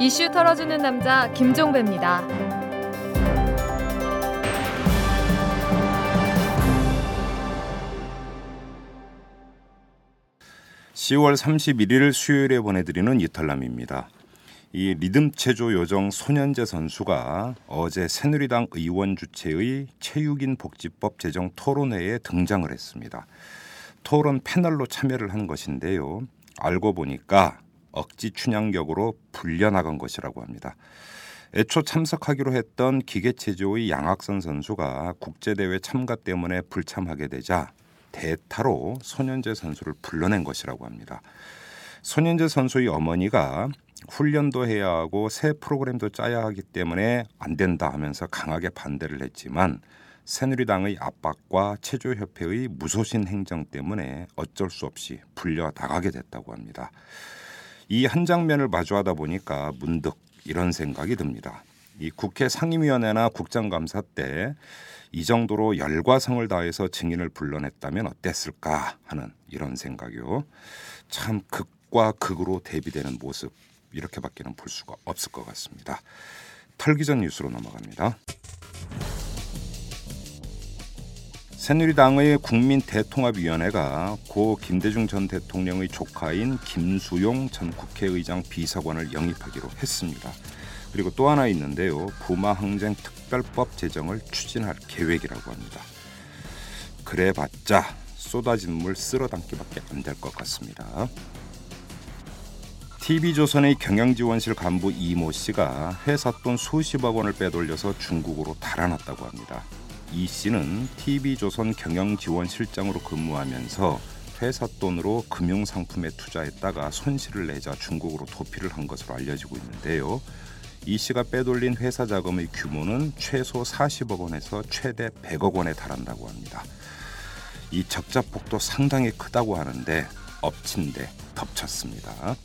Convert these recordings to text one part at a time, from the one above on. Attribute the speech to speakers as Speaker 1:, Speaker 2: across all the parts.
Speaker 1: 이슈 털어주는 남자 김종배입니다.
Speaker 2: 10월 31일 수요일에 보내드리는 이탈남입니다. 이 리듬 체조 요정 손현재 선수가 어제 새누리당 의원 주최의 체육인 복지법 제정 토론회에 등장을 했습니다. 토론 패널로 참여를 한 것인데요. 알고 보니까 억지 춘향격으로 불려나간 것이라고 합니다. 애초 참석하기로 했던 기계체조의 양학선 선수가 국제대회 참가 때문에 불참하게 되자 대타로 손현재 선수를 불러낸 것이라고 합니다. 손현재 선수의 어머니가 훈련도 해야 하고 새 프로그램도 짜야 하기 때문에 안 된다 하면서 강하게 반대를 했지만 새누리당의 압박과 체조협회의 무소신 행정 때문에 어쩔 수 없이 불려 나가게 됐다고 합니다. 이 한 장면을 마주하다 보니까 문득 이런 생각이 듭니다. 이 국회 상임위원회나 국정감사 때 이 정도로 열과성을 다해서 증인을 불러냈다면 어땠을까 하는 이런 생각이요. 참 극과 극으로 대비되는 모습 이렇게밖에는 볼 수가 없을 것 같습니다. 털기 전 뉴스로 넘어갑니다. 새누리당의 국민대통합위원회가 고 김대중 전 대통령의 조카인 김수용 전 국회의장 비서관을 영입하기로 했습니다. 그리고 또 하나 있는데요. 부마 항쟁 특별법 제정을 추진할 계획이라고 합니다. 그래봤자 쏟아진 물 쓸어담기밖에 안 될 것 같습니다. TV조선의 경영지원실 간부 이모 씨가 회사 돈 수십억 원을 빼돌려서 중국으로 달아났다고 합니다. 이 씨는 TV조선 경영지원실장으로 근무하면서 회사 돈으로 금융 상품에 투자했다가 손실을 내자 중국으로 도피를 한 것으로 알려지고 있는데요. 이 씨가 빼돌린 회사 자금의 규모는 최소 40억 원에서 최대 100억 원에 달한다고 합니다. 이 적자 폭도 상당히 크다고 하는데 엎친 데 덮쳤습니다.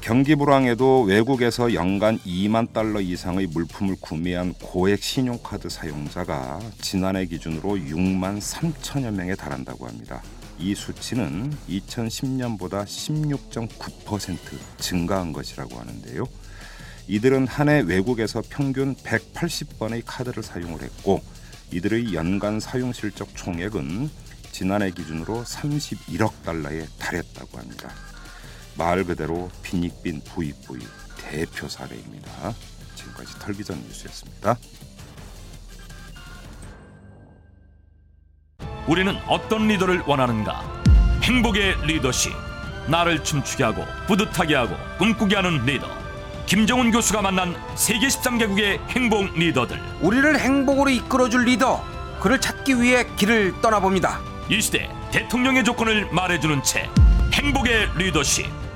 Speaker 2: 경기 불황에도 외국에서 연간 2만 달러 이상의 물품을 구매한 고액 신용카드 사용자가 지난해 기준으로 6만 3천여 명에 달한다고 합니다. 이 수치는 2010년보다 16.9% 증가한 것이라고 하는데요. 이들은 한 해 외국에서 평균 180번의 카드를 사용을 했고 이들의 연간 사용 실적 총액은 지난해 기준으로 31억 달러에 달했다고 합니다. 말 그대로 빈익빈 부익부익 대표 사례입니다. 지금까지 털기전 뉴스였습니다.
Speaker 3: 우리는 어떤 리더를 원하는가? 행복의 리더십. 나를 춤추게 하고 뿌듯하게 하고 꿈꾸게 하는 리더. 김정은 교수가 만난 세계 13개국의 행복 리더들.
Speaker 4: 우리를 행복으로 이끌어줄 리더. 그를 찾기 위해 길을 떠나봅니다.
Speaker 3: 이 시대 대통령의 조건을 말해주는 책. 행복의 리더십.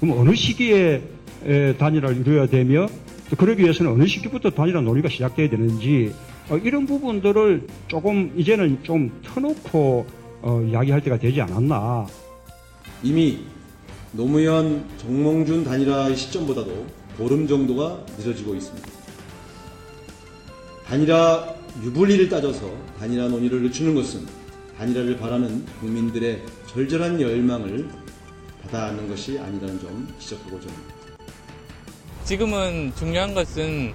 Speaker 5: 그럼 어느 시기에 단일화를 이루어야 되며 그러기 위해서는 어느 시기부터 단일화 논의가 시작돼야 되는지 어, 이런 부분들을 조금 이제는 좀 터놓고 어, 이야기할 때가 되지 않았나.
Speaker 6: 이미 노무현 정몽준 단일화 시점보다도 보름 정도가 늦어지고 있습니다. 단일화 유불리를 따져서 단일화 논의를 늦추는 것은 단일화를 바라는 국민들의 절절한 열망을 받아안는 것이 아니라는 점 지적하고자 합니다.
Speaker 7: 지금은 중요한 것은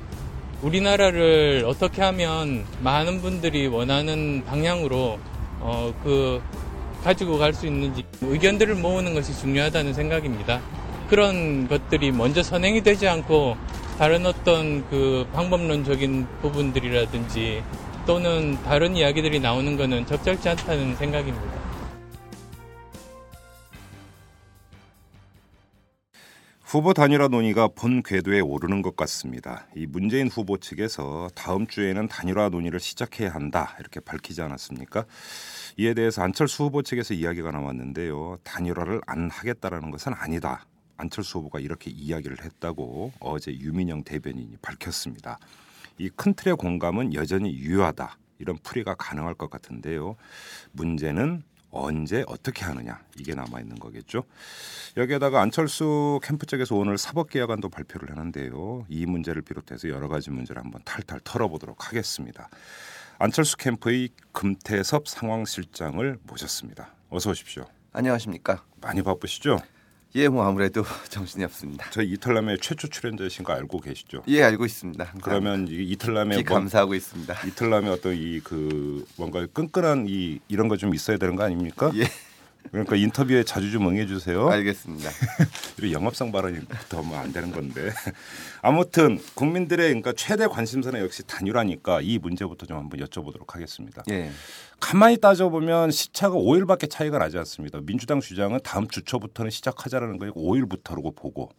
Speaker 7: 우리나라를 어떻게 하면 많은 분들이 원하는 방향으로 어, 그 가지고 갈 수 있는지 의견들을 모으는 것이 중요하다는 생각입니다. 그런 것들이 먼저 선행이 되지 않고 다른 어떤 그 방법론적인 부분들이라든지 또는 다른 이야기들이 나오는 것은 적절치 않다는 생각입니다.
Speaker 2: 후보 단일화 논의가 본 궤도에 오르는 것 같습니다. 이 문재인 후보 측에서 다음 주에는 단일화 논의를 시작해야 한다 이렇게 밝히지 않았습니까? 이에 대해서 안철수 후보 측에서 이야기가 나왔는데요. 단일화를 안 하겠다라는 것은 아니다. 안철수 후보가 이렇게 이야기를 했다고 어제 유민영 대변인이 밝혔습니다. 이 큰 틀의 공감은 여전히 유효하다. 이런 풀이가 가능할 것 같은데요. 문제는 언제 어떻게 하느냐 이게 남아 있는 거겠죠. 여기에다가 안철수 캠프 쪽에서 오늘 사법 개혁안도 발표를 하는데요. 이 문제를 비롯해서 여러 가지 문제를 한번 탈탈 털어보도록 하겠습니다. 안철수 캠프의 금태섭 상황실장을 모셨습니다. 어서 오십시오.
Speaker 8: 안녕하십니까?
Speaker 2: 많이 바쁘시죠?
Speaker 8: 예, 뭐 아무래도 정신이 없습니다.
Speaker 2: 저희 이탈남의 최초 출연자이신 거 알고 계시죠?
Speaker 8: 예, 알고 있습니다. 항상.
Speaker 2: 그러면 이 이탈남의
Speaker 8: 기 감사하고 있습니다.
Speaker 2: 이탈남의 어떤 이 그 뭔가 끈끈한 이 이런 거 좀 있어야 되는 거 아닙니까?
Speaker 8: 예.
Speaker 2: 그러니까 인터뷰에 자주 좀 응해 주세요.
Speaker 8: 알겠습니다.
Speaker 2: 이런 영업상 발언이 더면 안 되는 건데. 아무튼 국민들의 그러니까 최대 관심사는 역시 단일화니까 이 문제부터 좀 한번 여쭤보도록 하겠습니다.
Speaker 8: 예.
Speaker 2: 가만히 따져 보면 시차가 5일밖에 차이가 나지 않습니다. 민주당 주장은 다음 주 초부터는 시작하자라는 거고 5일부터라고 보고.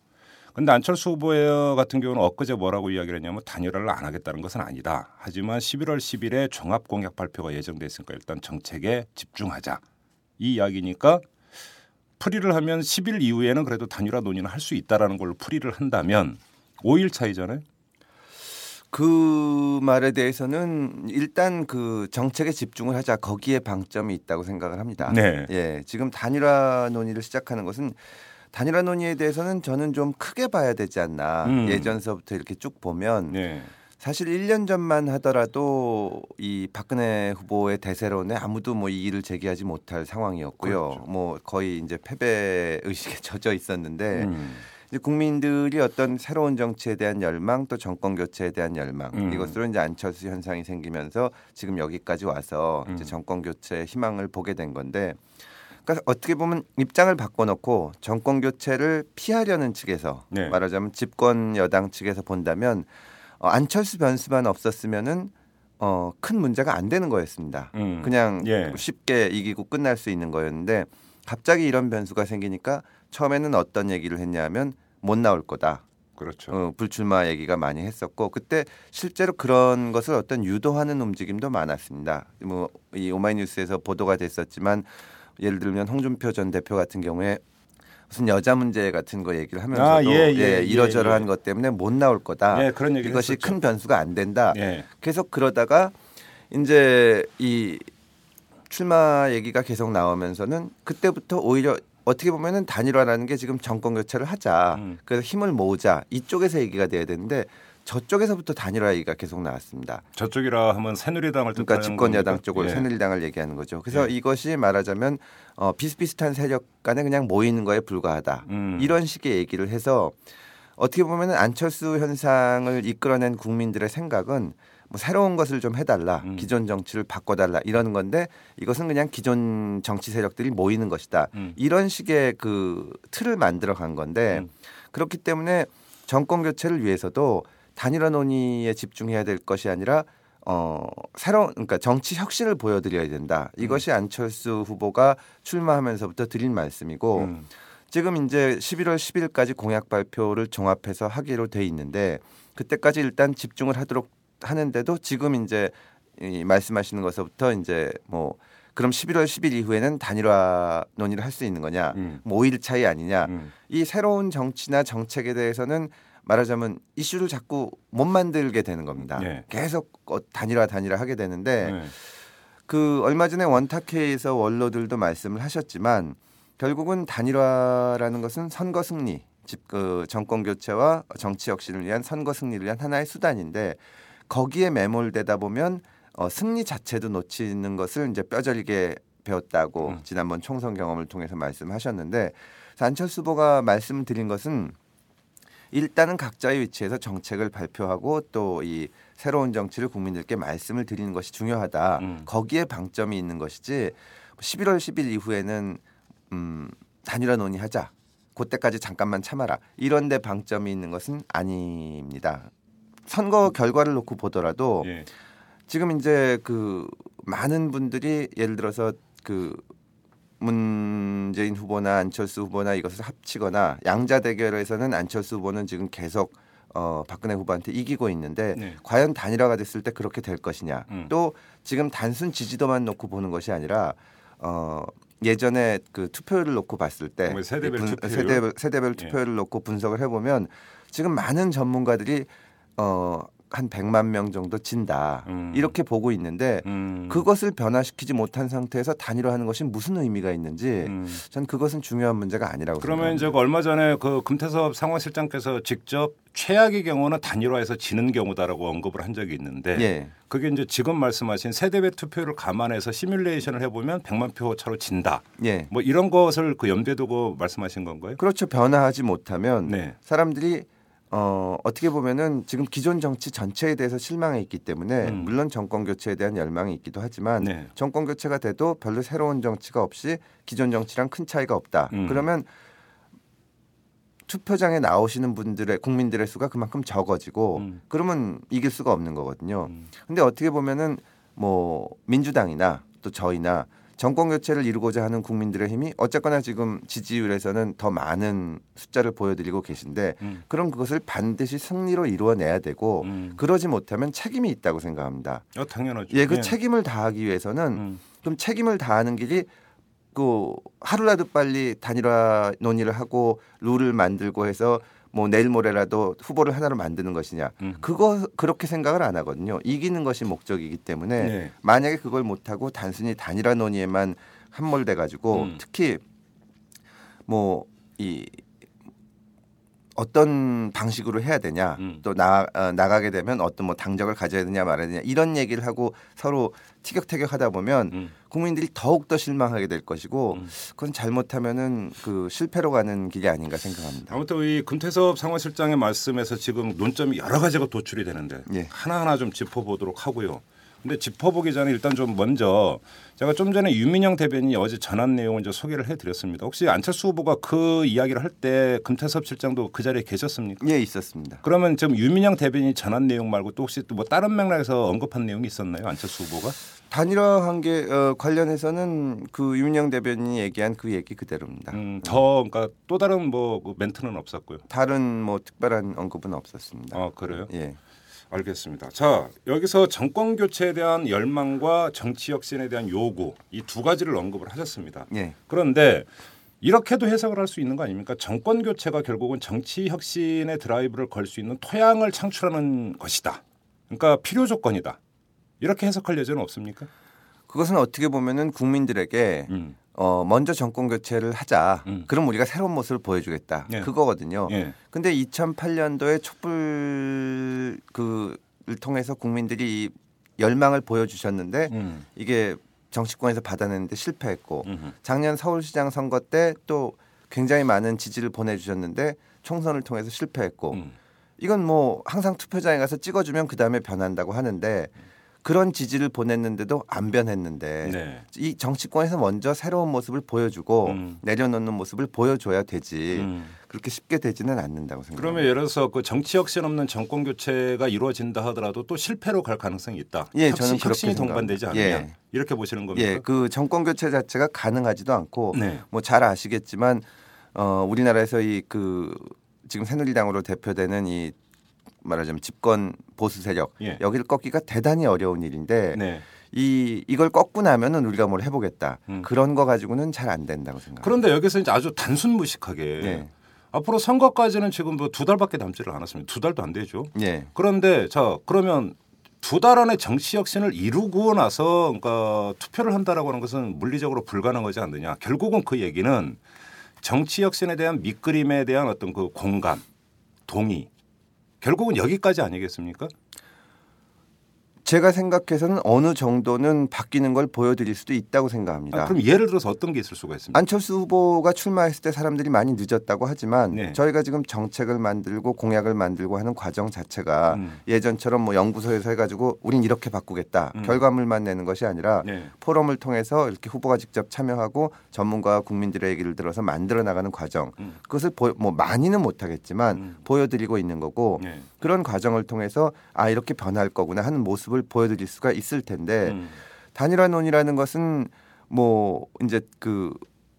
Speaker 2: 근데 안철수 후보 같은 경우는 엊그제 뭐라고 이야기를 했냐면 단일화를 안 하겠다는 것은 아니다. 하지만 11월 10일에 종합 공약 발표가 예정돼 있으니까 일단 정책에 집중하자. 이 이야기니까 풀이를 하면 10일 이후에는 그래도 단일화 논의는 할 수 있다라는 걸로 풀이를 한다면 5일 차이잖아요.
Speaker 8: 그 말에 대해서는 일단 그 정책에 집중을 하자 거기에 방점이 있다고 생각을 합니다.
Speaker 2: 네.
Speaker 8: 예, 지금 단일화 논의를 시작하는 것은 단일화 논의에 대해서는 저는 좀 크게 봐야 되지 않나.
Speaker 2: 음.
Speaker 8: 예전서부터 이렇게 쭉 보면
Speaker 2: 네.
Speaker 8: 사실 1년 전만 하더라도 이 박근혜 후보의 대세론에 아무도 뭐 이의를 제기하지 못할 상황이었고요.
Speaker 2: 그렇죠.
Speaker 8: 뭐 거의 이제 패배 의식에 젖어 있었는데
Speaker 2: 음.
Speaker 8: 이제 국민들이 어떤 새로운 정치에 대한 열망 또 정권 교체에 대한 열망
Speaker 2: 음.
Speaker 8: 이것으로 이제 안철수 현상이 생기면서 지금 여기까지 와서
Speaker 2: 음.
Speaker 8: 이제 정권 교체의 희망을 보게 된 건데 그러니까 어떻게 보면 입장을 바꿔놓고 정권 교체를 피하려는 측에서
Speaker 2: 네.
Speaker 8: 말하자면 집권 여당 측에서 본다면 어, 안철수 변수만 없었으면은 어, 큰 문제가 안 되는 거였습니다.
Speaker 2: 음.
Speaker 8: 그냥
Speaker 2: 예.
Speaker 8: 쉽게 이기고 끝날 수 있는 거였는데 갑자기 이런 변수가 생기니까 처음에는 어떤 얘기를 했냐면 못 나올 거다.
Speaker 2: 그렇죠.
Speaker 8: 어, 불출마 얘기가 많이 했었고 그때 실제로 그런 것을 어떤 유도하는 움직임도 많았습니다. 뭐 이 오마이뉴스에서 보도가 됐었지만 예를 들면 홍준표 전 대표 같은 경우에 무슨 여자 문제 같은 거 얘기를 하면서도
Speaker 2: 아, 예, 예, 예,
Speaker 8: 이러저러한
Speaker 2: 예.
Speaker 8: 것 때문에 못 나올 거다.
Speaker 2: 예, 그런 얘기를
Speaker 8: 이것이
Speaker 2: 했었죠.
Speaker 8: 큰 변수가 안 된다.
Speaker 2: 예.
Speaker 8: 계속 그러다가 이제 이 출마 얘기가 계속 나오면서는 그때부터 오히려 어떻게 보면은 단일화라는 게 지금 정권 교체를 하자.
Speaker 2: 음.
Speaker 8: 그래서 힘을 모으자. 이쪽에서 얘기가 돼야 되는데 저쪽에서부터 단일화 얘기가 계속 나왔습니다.
Speaker 2: 저쪽이라 하면 새누리당을
Speaker 8: 그러니까 집권 야당? 쪽으로
Speaker 2: 예.
Speaker 8: 새누리당을 얘기하는 거죠. 그래서
Speaker 2: 예.
Speaker 8: 이것이 말하자면 어, 비슷비슷한 세력 간에 그냥 모이는 거에 불과하다.
Speaker 2: 음.
Speaker 8: 이런 식의 얘기를 해서 어떻게 보면은 안철수 현상을 이끌어낸 국민들의 생각은 뭐 새로운 것을 좀 해달라,
Speaker 2: 음.
Speaker 8: 기존 정치를 바꿔달라 이러는 건데 이것은 그냥 기존 정치 세력들이 모이는 것이다.
Speaker 2: 음.
Speaker 8: 이런 식의 그 틀을 만들어 간 건데
Speaker 2: 음.
Speaker 8: 그렇기 때문에 정권 교체를 위해서도 단일화 논의에 집중해야 될 것이 아니라 어 새로운 그러니까 정치 혁신을 보여드려야 된다. 이것이 안철수 후보가 출마하면서부터 드린 말씀이고
Speaker 2: 음.
Speaker 8: 지금 이제 11월 10일까지 공약 발표를 종합해서 하기로 돼 있는데 그때까지 일단 집중을 하도록 하는데도 지금 이제 이 말씀하시는 것부터 이제 뭐 그럼 11월 10일 이후에는 단일화 논의를 할 수 있는 거냐,
Speaker 2: 음.
Speaker 8: 뭐 5일 차이 아니냐.
Speaker 2: 음.
Speaker 8: 이 새로운 정치나 정책에 대해서는 말하자면 이슈를 자꾸 못 만들게 되는 겁니다.
Speaker 2: 예.
Speaker 8: 계속 어, 단일화 단일화 하게 되는데
Speaker 2: 네.
Speaker 8: 그 얼마 전에 원탁회에서 원로들도 말씀을 하셨지만 결국은 단일화라는 것은 선거 승리, 집, 그 정권 교체와 정치 혁신을 위한 선거 승리를 위한 하나의 수단인데 거기에 매몰되다 보면 어, 승리 자체도 놓치는 것을 이제 뼈저리게 배웠다고
Speaker 2: 음.
Speaker 8: 지난번 총선 경험을 통해서 말씀하셨는데 안철수 후보가 말씀드린 것은 일단은 각자의 위치에서 정책을 발표하고 또 이 새로운 정치를 국민들께 말씀을 드리는 것이 중요하다.
Speaker 2: 음.
Speaker 8: 거기에 방점이 있는 것이지 11월 10일 이후에는 음, 단일화 논의하자. 그때까지 잠깐만 참아라. 이런 데 방점이 있는 것은 아닙니다. 선거 결과를 놓고 보더라도
Speaker 2: 예.
Speaker 8: 지금 이제 그 많은 분들이 예를 들어서 그 문재인 후보나 안철수 후보나 이것을 합치거나 양자 대결에서는 안철수 후보는 지금 계속 어 박근혜 후보한테 이기고 있는데
Speaker 2: 네.
Speaker 8: 과연 단일화가 됐을 때 그렇게 될 것이냐.
Speaker 2: 음.
Speaker 8: 또 지금 단순 지지도만 놓고 보는 것이 아니라 어 예전에 그 투표율을 놓고 봤을
Speaker 2: 때뭐 세대별
Speaker 8: 분-
Speaker 2: 투표율?
Speaker 8: 세대별, 세대별
Speaker 2: 예.
Speaker 8: 투표율을 놓고 분석을 해보면 지금 많은 전문가들이 어, 한 100만 명 정도 진다
Speaker 2: 음.
Speaker 8: 이렇게 보고 있는데
Speaker 2: 음.
Speaker 8: 그것을 변화시키지 못한 상태에서 단일화하는 것이 무슨 의미가 있는지
Speaker 2: 음.
Speaker 8: 전 그것은 중요한 문제가 아니라고
Speaker 2: 그러면
Speaker 8: 생각합니다.
Speaker 2: 이제 그 얼마 전에 그 금태섭 상황실장께서 직접 최악의 경우는 단일화해서 지는 경우다라고 언급을 한 적이 있는데
Speaker 8: 예.
Speaker 2: 그게 이제 지금 말씀하신 세대별 투표를 감안해서 시뮬레이션을 해보면 100만 표 차로 진다.
Speaker 8: 예.
Speaker 2: 뭐 이런 것을 그 염두에 두고 말씀하신 건가요?
Speaker 8: 그렇죠. 변화하지 못하면
Speaker 2: 네.
Speaker 8: 사람들이 어, 어떻게 보면은 지금 기존 정치 전체에 대해서 실망해 있기 때문에
Speaker 2: 음.
Speaker 8: 물론 정권 교체에 대한 열망이 있기도 하지만
Speaker 2: 네.
Speaker 8: 정권 교체가 돼도 별로 새로운 정치가 없이 기존 정치랑 큰 차이가 없다.
Speaker 2: 음.
Speaker 8: 그러면 투표장에 나오시는 분들의 국민들의 수가 그만큼 적어지고
Speaker 2: 음.
Speaker 8: 그러면 이길 수가 없는 거거든요.
Speaker 2: 음.
Speaker 8: 근데 어떻게 보면은 뭐 민주당이나 또 저희나 정권 교체를 이루고자 하는 국민들의 힘이 어쨌거나 지금 지지율에서는 더 많은 숫자를 보여드리고 계신데
Speaker 2: 음.
Speaker 8: 그럼 그것을 반드시 승리로 이루어내야 되고
Speaker 2: 음.
Speaker 8: 그러지 못하면 책임이 있다고 생각합니다.
Speaker 2: 어, 당연하죠.
Speaker 8: 예, 그 책임을 다하기 위해서는
Speaker 2: 음.
Speaker 8: 그럼 책임을 다하는 길이 그 하루라도 빨리 단일화 논의를 하고 룰을 만들고 해서 뭐 내일 모레라도 후보를 하나로 만드는 것이냐
Speaker 2: 음.
Speaker 8: 그거 그렇게 생각을 안 하거든요 이기는 것이 목적이기 때문에
Speaker 2: 네.
Speaker 8: 만약에 그걸 못하고 단순히 단일화 논의에만 함몰돼 가지고
Speaker 2: 음.
Speaker 8: 특히 뭐 이 어떤 방식으로 해야 되냐
Speaker 2: 음.
Speaker 8: 또 나, 어, 나가게 되면 어떤 뭐 당적을 가져야 되냐 말아야 되냐 이런 얘기를 하고 서로 티격태격하다 보면
Speaker 2: 음.
Speaker 8: 국민들이 더욱 더 실망하게 될 것이고
Speaker 2: 음.
Speaker 8: 그건 잘못하면은 그 실패로 가는 길이 아닌가 생각합니다.
Speaker 2: 아무튼 이 금태섭 상황실장의 말씀에서 지금 논점이 여러 가지가 도출이 되는데
Speaker 8: 예.
Speaker 2: 하나하나 좀 짚어보도록 하고요. 근데 짚어보기 전에 일단 좀 먼저 제가 좀 전에 유민영 대변인이 어제 전한 내용을 이제 소개를 해드렸습니다. 혹시 안철수 후보가 그 이야기를 할 때 금태섭 실장도 그 자리에 계셨습니까?
Speaker 8: 예, 있었습니다.
Speaker 2: 그러면 지금 유민영 대변인이 전한 내용 말고 또 혹시 또 뭐 다른 맥락에서 언급한 내용이 있었나요? 안철수 후보가?
Speaker 8: 단일화 관계 어, 관련해서는 그 유민영 대변인이 얘기한 그 얘기 그대로입니다.
Speaker 2: 음, 더 그러니까 또 다른 뭐그 멘트는 없었고요.
Speaker 8: 다른 뭐 특별한 언급은 없었습니다.
Speaker 2: 아 그래요?
Speaker 8: 예.
Speaker 2: 알겠습니다. 자 여기서 정권 교체에 대한 열망과 정치 혁신에 대한 요구 이 두 가지를 언급을 하셨습니다.
Speaker 8: 예.
Speaker 2: 그런데 이렇게도 해석을 할 수 있는 거 아닙니까? 정권 교체가 결국은 정치 혁신의 드라이브를 걸 수 있는 토양을 창출하는 것이다. 그러니까 필요 조건이다. 이렇게 해석할 여지는 없습니까?
Speaker 8: 그것은 어떻게 보면은 국민들에게
Speaker 2: 음.
Speaker 8: 어, 먼저 정권 교체를 하자.
Speaker 2: 음.
Speaker 8: 그럼 우리가 새로운 모습을 보여주겠다.
Speaker 2: 예.
Speaker 8: 그거거든요.
Speaker 2: 예.
Speaker 8: 근데 2008년도에 촛불 그를 통해서 국민들이 이 열망을 보여주셨는데
Speaker 2: 음.
Speaker 8: 이게 정치권에서 받아내는데 실패했고
Speaker 2: 음흠.
Speaker 8: 작년 서울시장 선거 때 또 굉장히 많은 지지를 보내주셨는데 총선을 통해서 실패했고
Speaker 2: 음.
Speaker 8: 이건 뭐 항상 투표장에 가서 찍어주면 그 다음에 변한다고 하는데 그런 지지를 보냈는데도 안 변했는데
Speaker 2: 네.
Speaker 8: 이 정치권에서 먼저 새로운 모습을 보여주고
Speaker 2: 음.
Speaker 8: 내려놓는 모습을 보여줘야 되지
Speaker 2: 음.
Speaker 8: 그렇게 쉽게 되지는 않는다고 생각합니다.
Speaker 2: 그러면 예를 들어서 그 정치 혁신 없는 정권 교체가 이루어진다 하더라도 또 실패로 갈 가능성이 있다.
Speaker 8: 예,
Speaker 2: 혁신,
Speaker 8: 저는
Speaker 2: 혁신이 동반되지 않느냐.
Speaker 8: 생각합니다. 예.
Speaker 2: 이렇게 보시는 겁니까?
Speaker 8: 예, 그 정권 교체 자체가 가능하지도 않고
Speaker 2: 네.
Speaker 8: 뭐잘 아시겠지만 어 우리나라에서 이 그 지금 새누리당으로 대표되는 이 말하자면 집권 보수 세력
Speaker 2: 예.
Speaker 8: 여기를 꺾기가 대단히 어려운 일인데
Speaker 2: 네.
Speaker 8: 이 이걸 꺾고 나면은 우리가 뭘 해보겠다
Speaker 2: 음.
Speaker 8: 그런 거 가지고는 잘 안 된다고 생각합니다.
Speaker 2: 그런데 여기서 이제 아주 단순 무식하게
Speaker 8: 예.
Speaker 2: 앞으로 선거까지는 지금 뭐 두 달밖에 남지를 않았습니다. 두 달도 안 되죠.
Speaker 8: 예.
Speaker 2: 그런데 자 그러면 두 달 안에 정치 혁신을 이루고 나서 그러니까 투표를 한다라고 하는 것은 물리적으로 불가능하지 않느냐. 결국은 그 얘기는 정치 혁신에 대한 밑그림에 대한 어떤 그 공감, 동의 결국은 여기까지 아니겠습니까?
Speaker 8: 제가 생각해서는 어느 정도는 바뀌는 걸 보여드릴 수도 있다고 생각합니다.
Speaker 2: 아, 그럼 예를 들어서 어떤 게 있을 수가 있습니까?
Speaker 8: 안철수 후보가 출마했을 때 사람들이 많이 늦었다고 하지만
Speaker 2: 네.
Speaker 8: 저희가 지금 정책을 만들고 공약을 만들고 하는 과정 자체가
Speaker 2: 음.
Speaker 8: 예전처럼 뭐 연구소에서 해가지고 우린 이렇게 바꾸겠다
Speaker 2: 음.
Speaker 8: 결과물만 내는 것이 아니라
Speaker 2: 네.
Speaker 8: 포럼을 통해서 이렇게 후보가 직접 참여하고 전문가와 국민들의 얘기를 들어서 만들어 나가는 과정
Speaker 2: 음.
Speaker 8: 그것을 보, 뭐 많이는 못하겠지만
Speaker 2: 음.
Speaker 8: 보여드리고 있는 거고
Speaker 2: 네.
Speaker 8: 그런 과정을 통해서 아 이렇게 변할 거구나 하는 모습을 보여드릴 수가 있을 텐데
Speaker 2: 음.
Speaker 8: 단일화 논의라는 것은 뭐 이제 그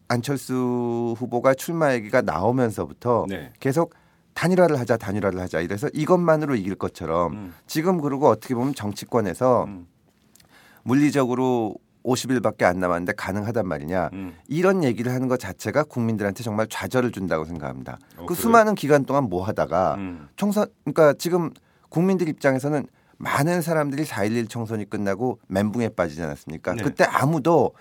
Speaker 8: 안철수 후보가 출마 얘기가 나오면서부터
Speaker 2: 네.
Speaker 8: 계속 단일화를 하자 단일화를 하자 이래서 이것만으로 이길 것처럼
Speaker 2: 음.
Speaker 8: 지금 그러고 어떻게 보면 정치권에서
Speaker 2: 음.
Speaker 8: 물리적으로 50일밖에 안 남았는데 가능하단 말이냐.
Speaker 2: 음.
Speaker 8: 이런 얘기를 하는 것 자체가 국민들한테 정말 좌절을 준다고 생각합니다.
Speaker 2: 어,
Speaker 8: 그
Speaker 2: 그래요?
Speaker 8: 수많은 기간 동안 뭐 하다가
Speaker 2: 음.
Speaker 8: 총선 그러니까 지금 국민들 입장에서는 많은 사람들이 4.11 총선이 끝나고 멘붕에 빠지지 않았습니까?
Speaker 2: 네.
Speaker 8: 그때 아무도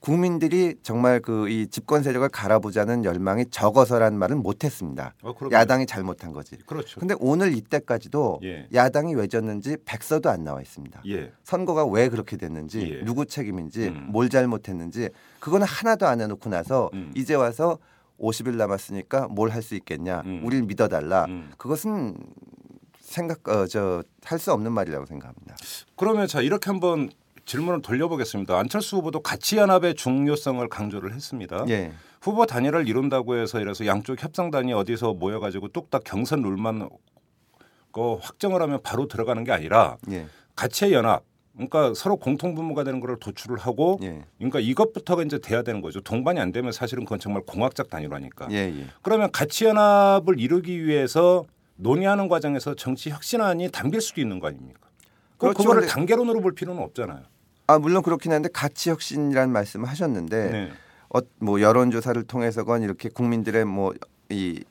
Speaker 8: 국민들이 정말 그 이 집권 세력을 갈아보자는 열망이 적어서란 말은 못했습니다.
Speaker 2: 어.
Speaker 8: 야당이 잘못한 거지.
Speaker 2: 그렇죠.
Speaker 8: 근데 오늘 이때까지도
Speaker 2: 예.
Speaker 8: 야당이 왜 졌는지 백서도 안 나와 있습니다.
Speaker 2: 예.
Speaker 8: 선거가 왜 그렇게 됐는지
Speaker 2: 예.
Speaker 8: 누구 책임인지
Speaker 2: 음.
Speaker 8: 뭘 잘못했는지 그거는 하나도 안 해놓고 나서
Speaker 2: 음.
Speaker 8: 이제 와서 50일 남았으니까 뭘 할 수 있겠냐
Speaker 2: 음.
Speaker 8: 우리를 믿어달라
Speaker 2: 음.
Speaker 8: 그것은 생각 어, 저할 수 없는 말이라고 생각합니다.
Speaker 2: 그러면 자 이렇게 한번 질문을 돌려보겠습니다. 안철수 후보도 가치 연합의 중요성을 강조를 했습니다.
Speaker 8: 예.
Speaker 2: 후보 단일화를 이룬다고 해서 이래서 양쪽 협상단이 어디서 모여가지고 뚝딱 경선 룰만 그 확정을 하면 바로 들어가는 게 아니라
Speaker 8: 예.
Speaker 2: 가치의 연합. 그러니까 서로 공통 분모가 되는 거를 도출을 하고
Speaker 8: 예.
Speaker 2: 그러니까 이것부터가 이제 돼야 되는 거죠. 동반이 안 되면 사실은 그건 정말 공학적 단일화니까.
Speaker 8: 예. 예.
Speaker 2: 그러면 가치 연합을 이루기 위해서 논의하는 과정에서 정치 혁신안이 담길 수도 있는 거 아닙니까? 그럼
Speaker 8: 그렇죠.
Speaker 2: 그거를 단계론으로 볼 필요는 없잖아요.
Speaker 8: 아 물론 그렇긴 한데 가치 혁신이라는 말씀을 하셨는데
Speaker 2: 네.
Speaker 8: 어, 뭐 여론조사를 통해서건 이렇게 국민들의 뭐 이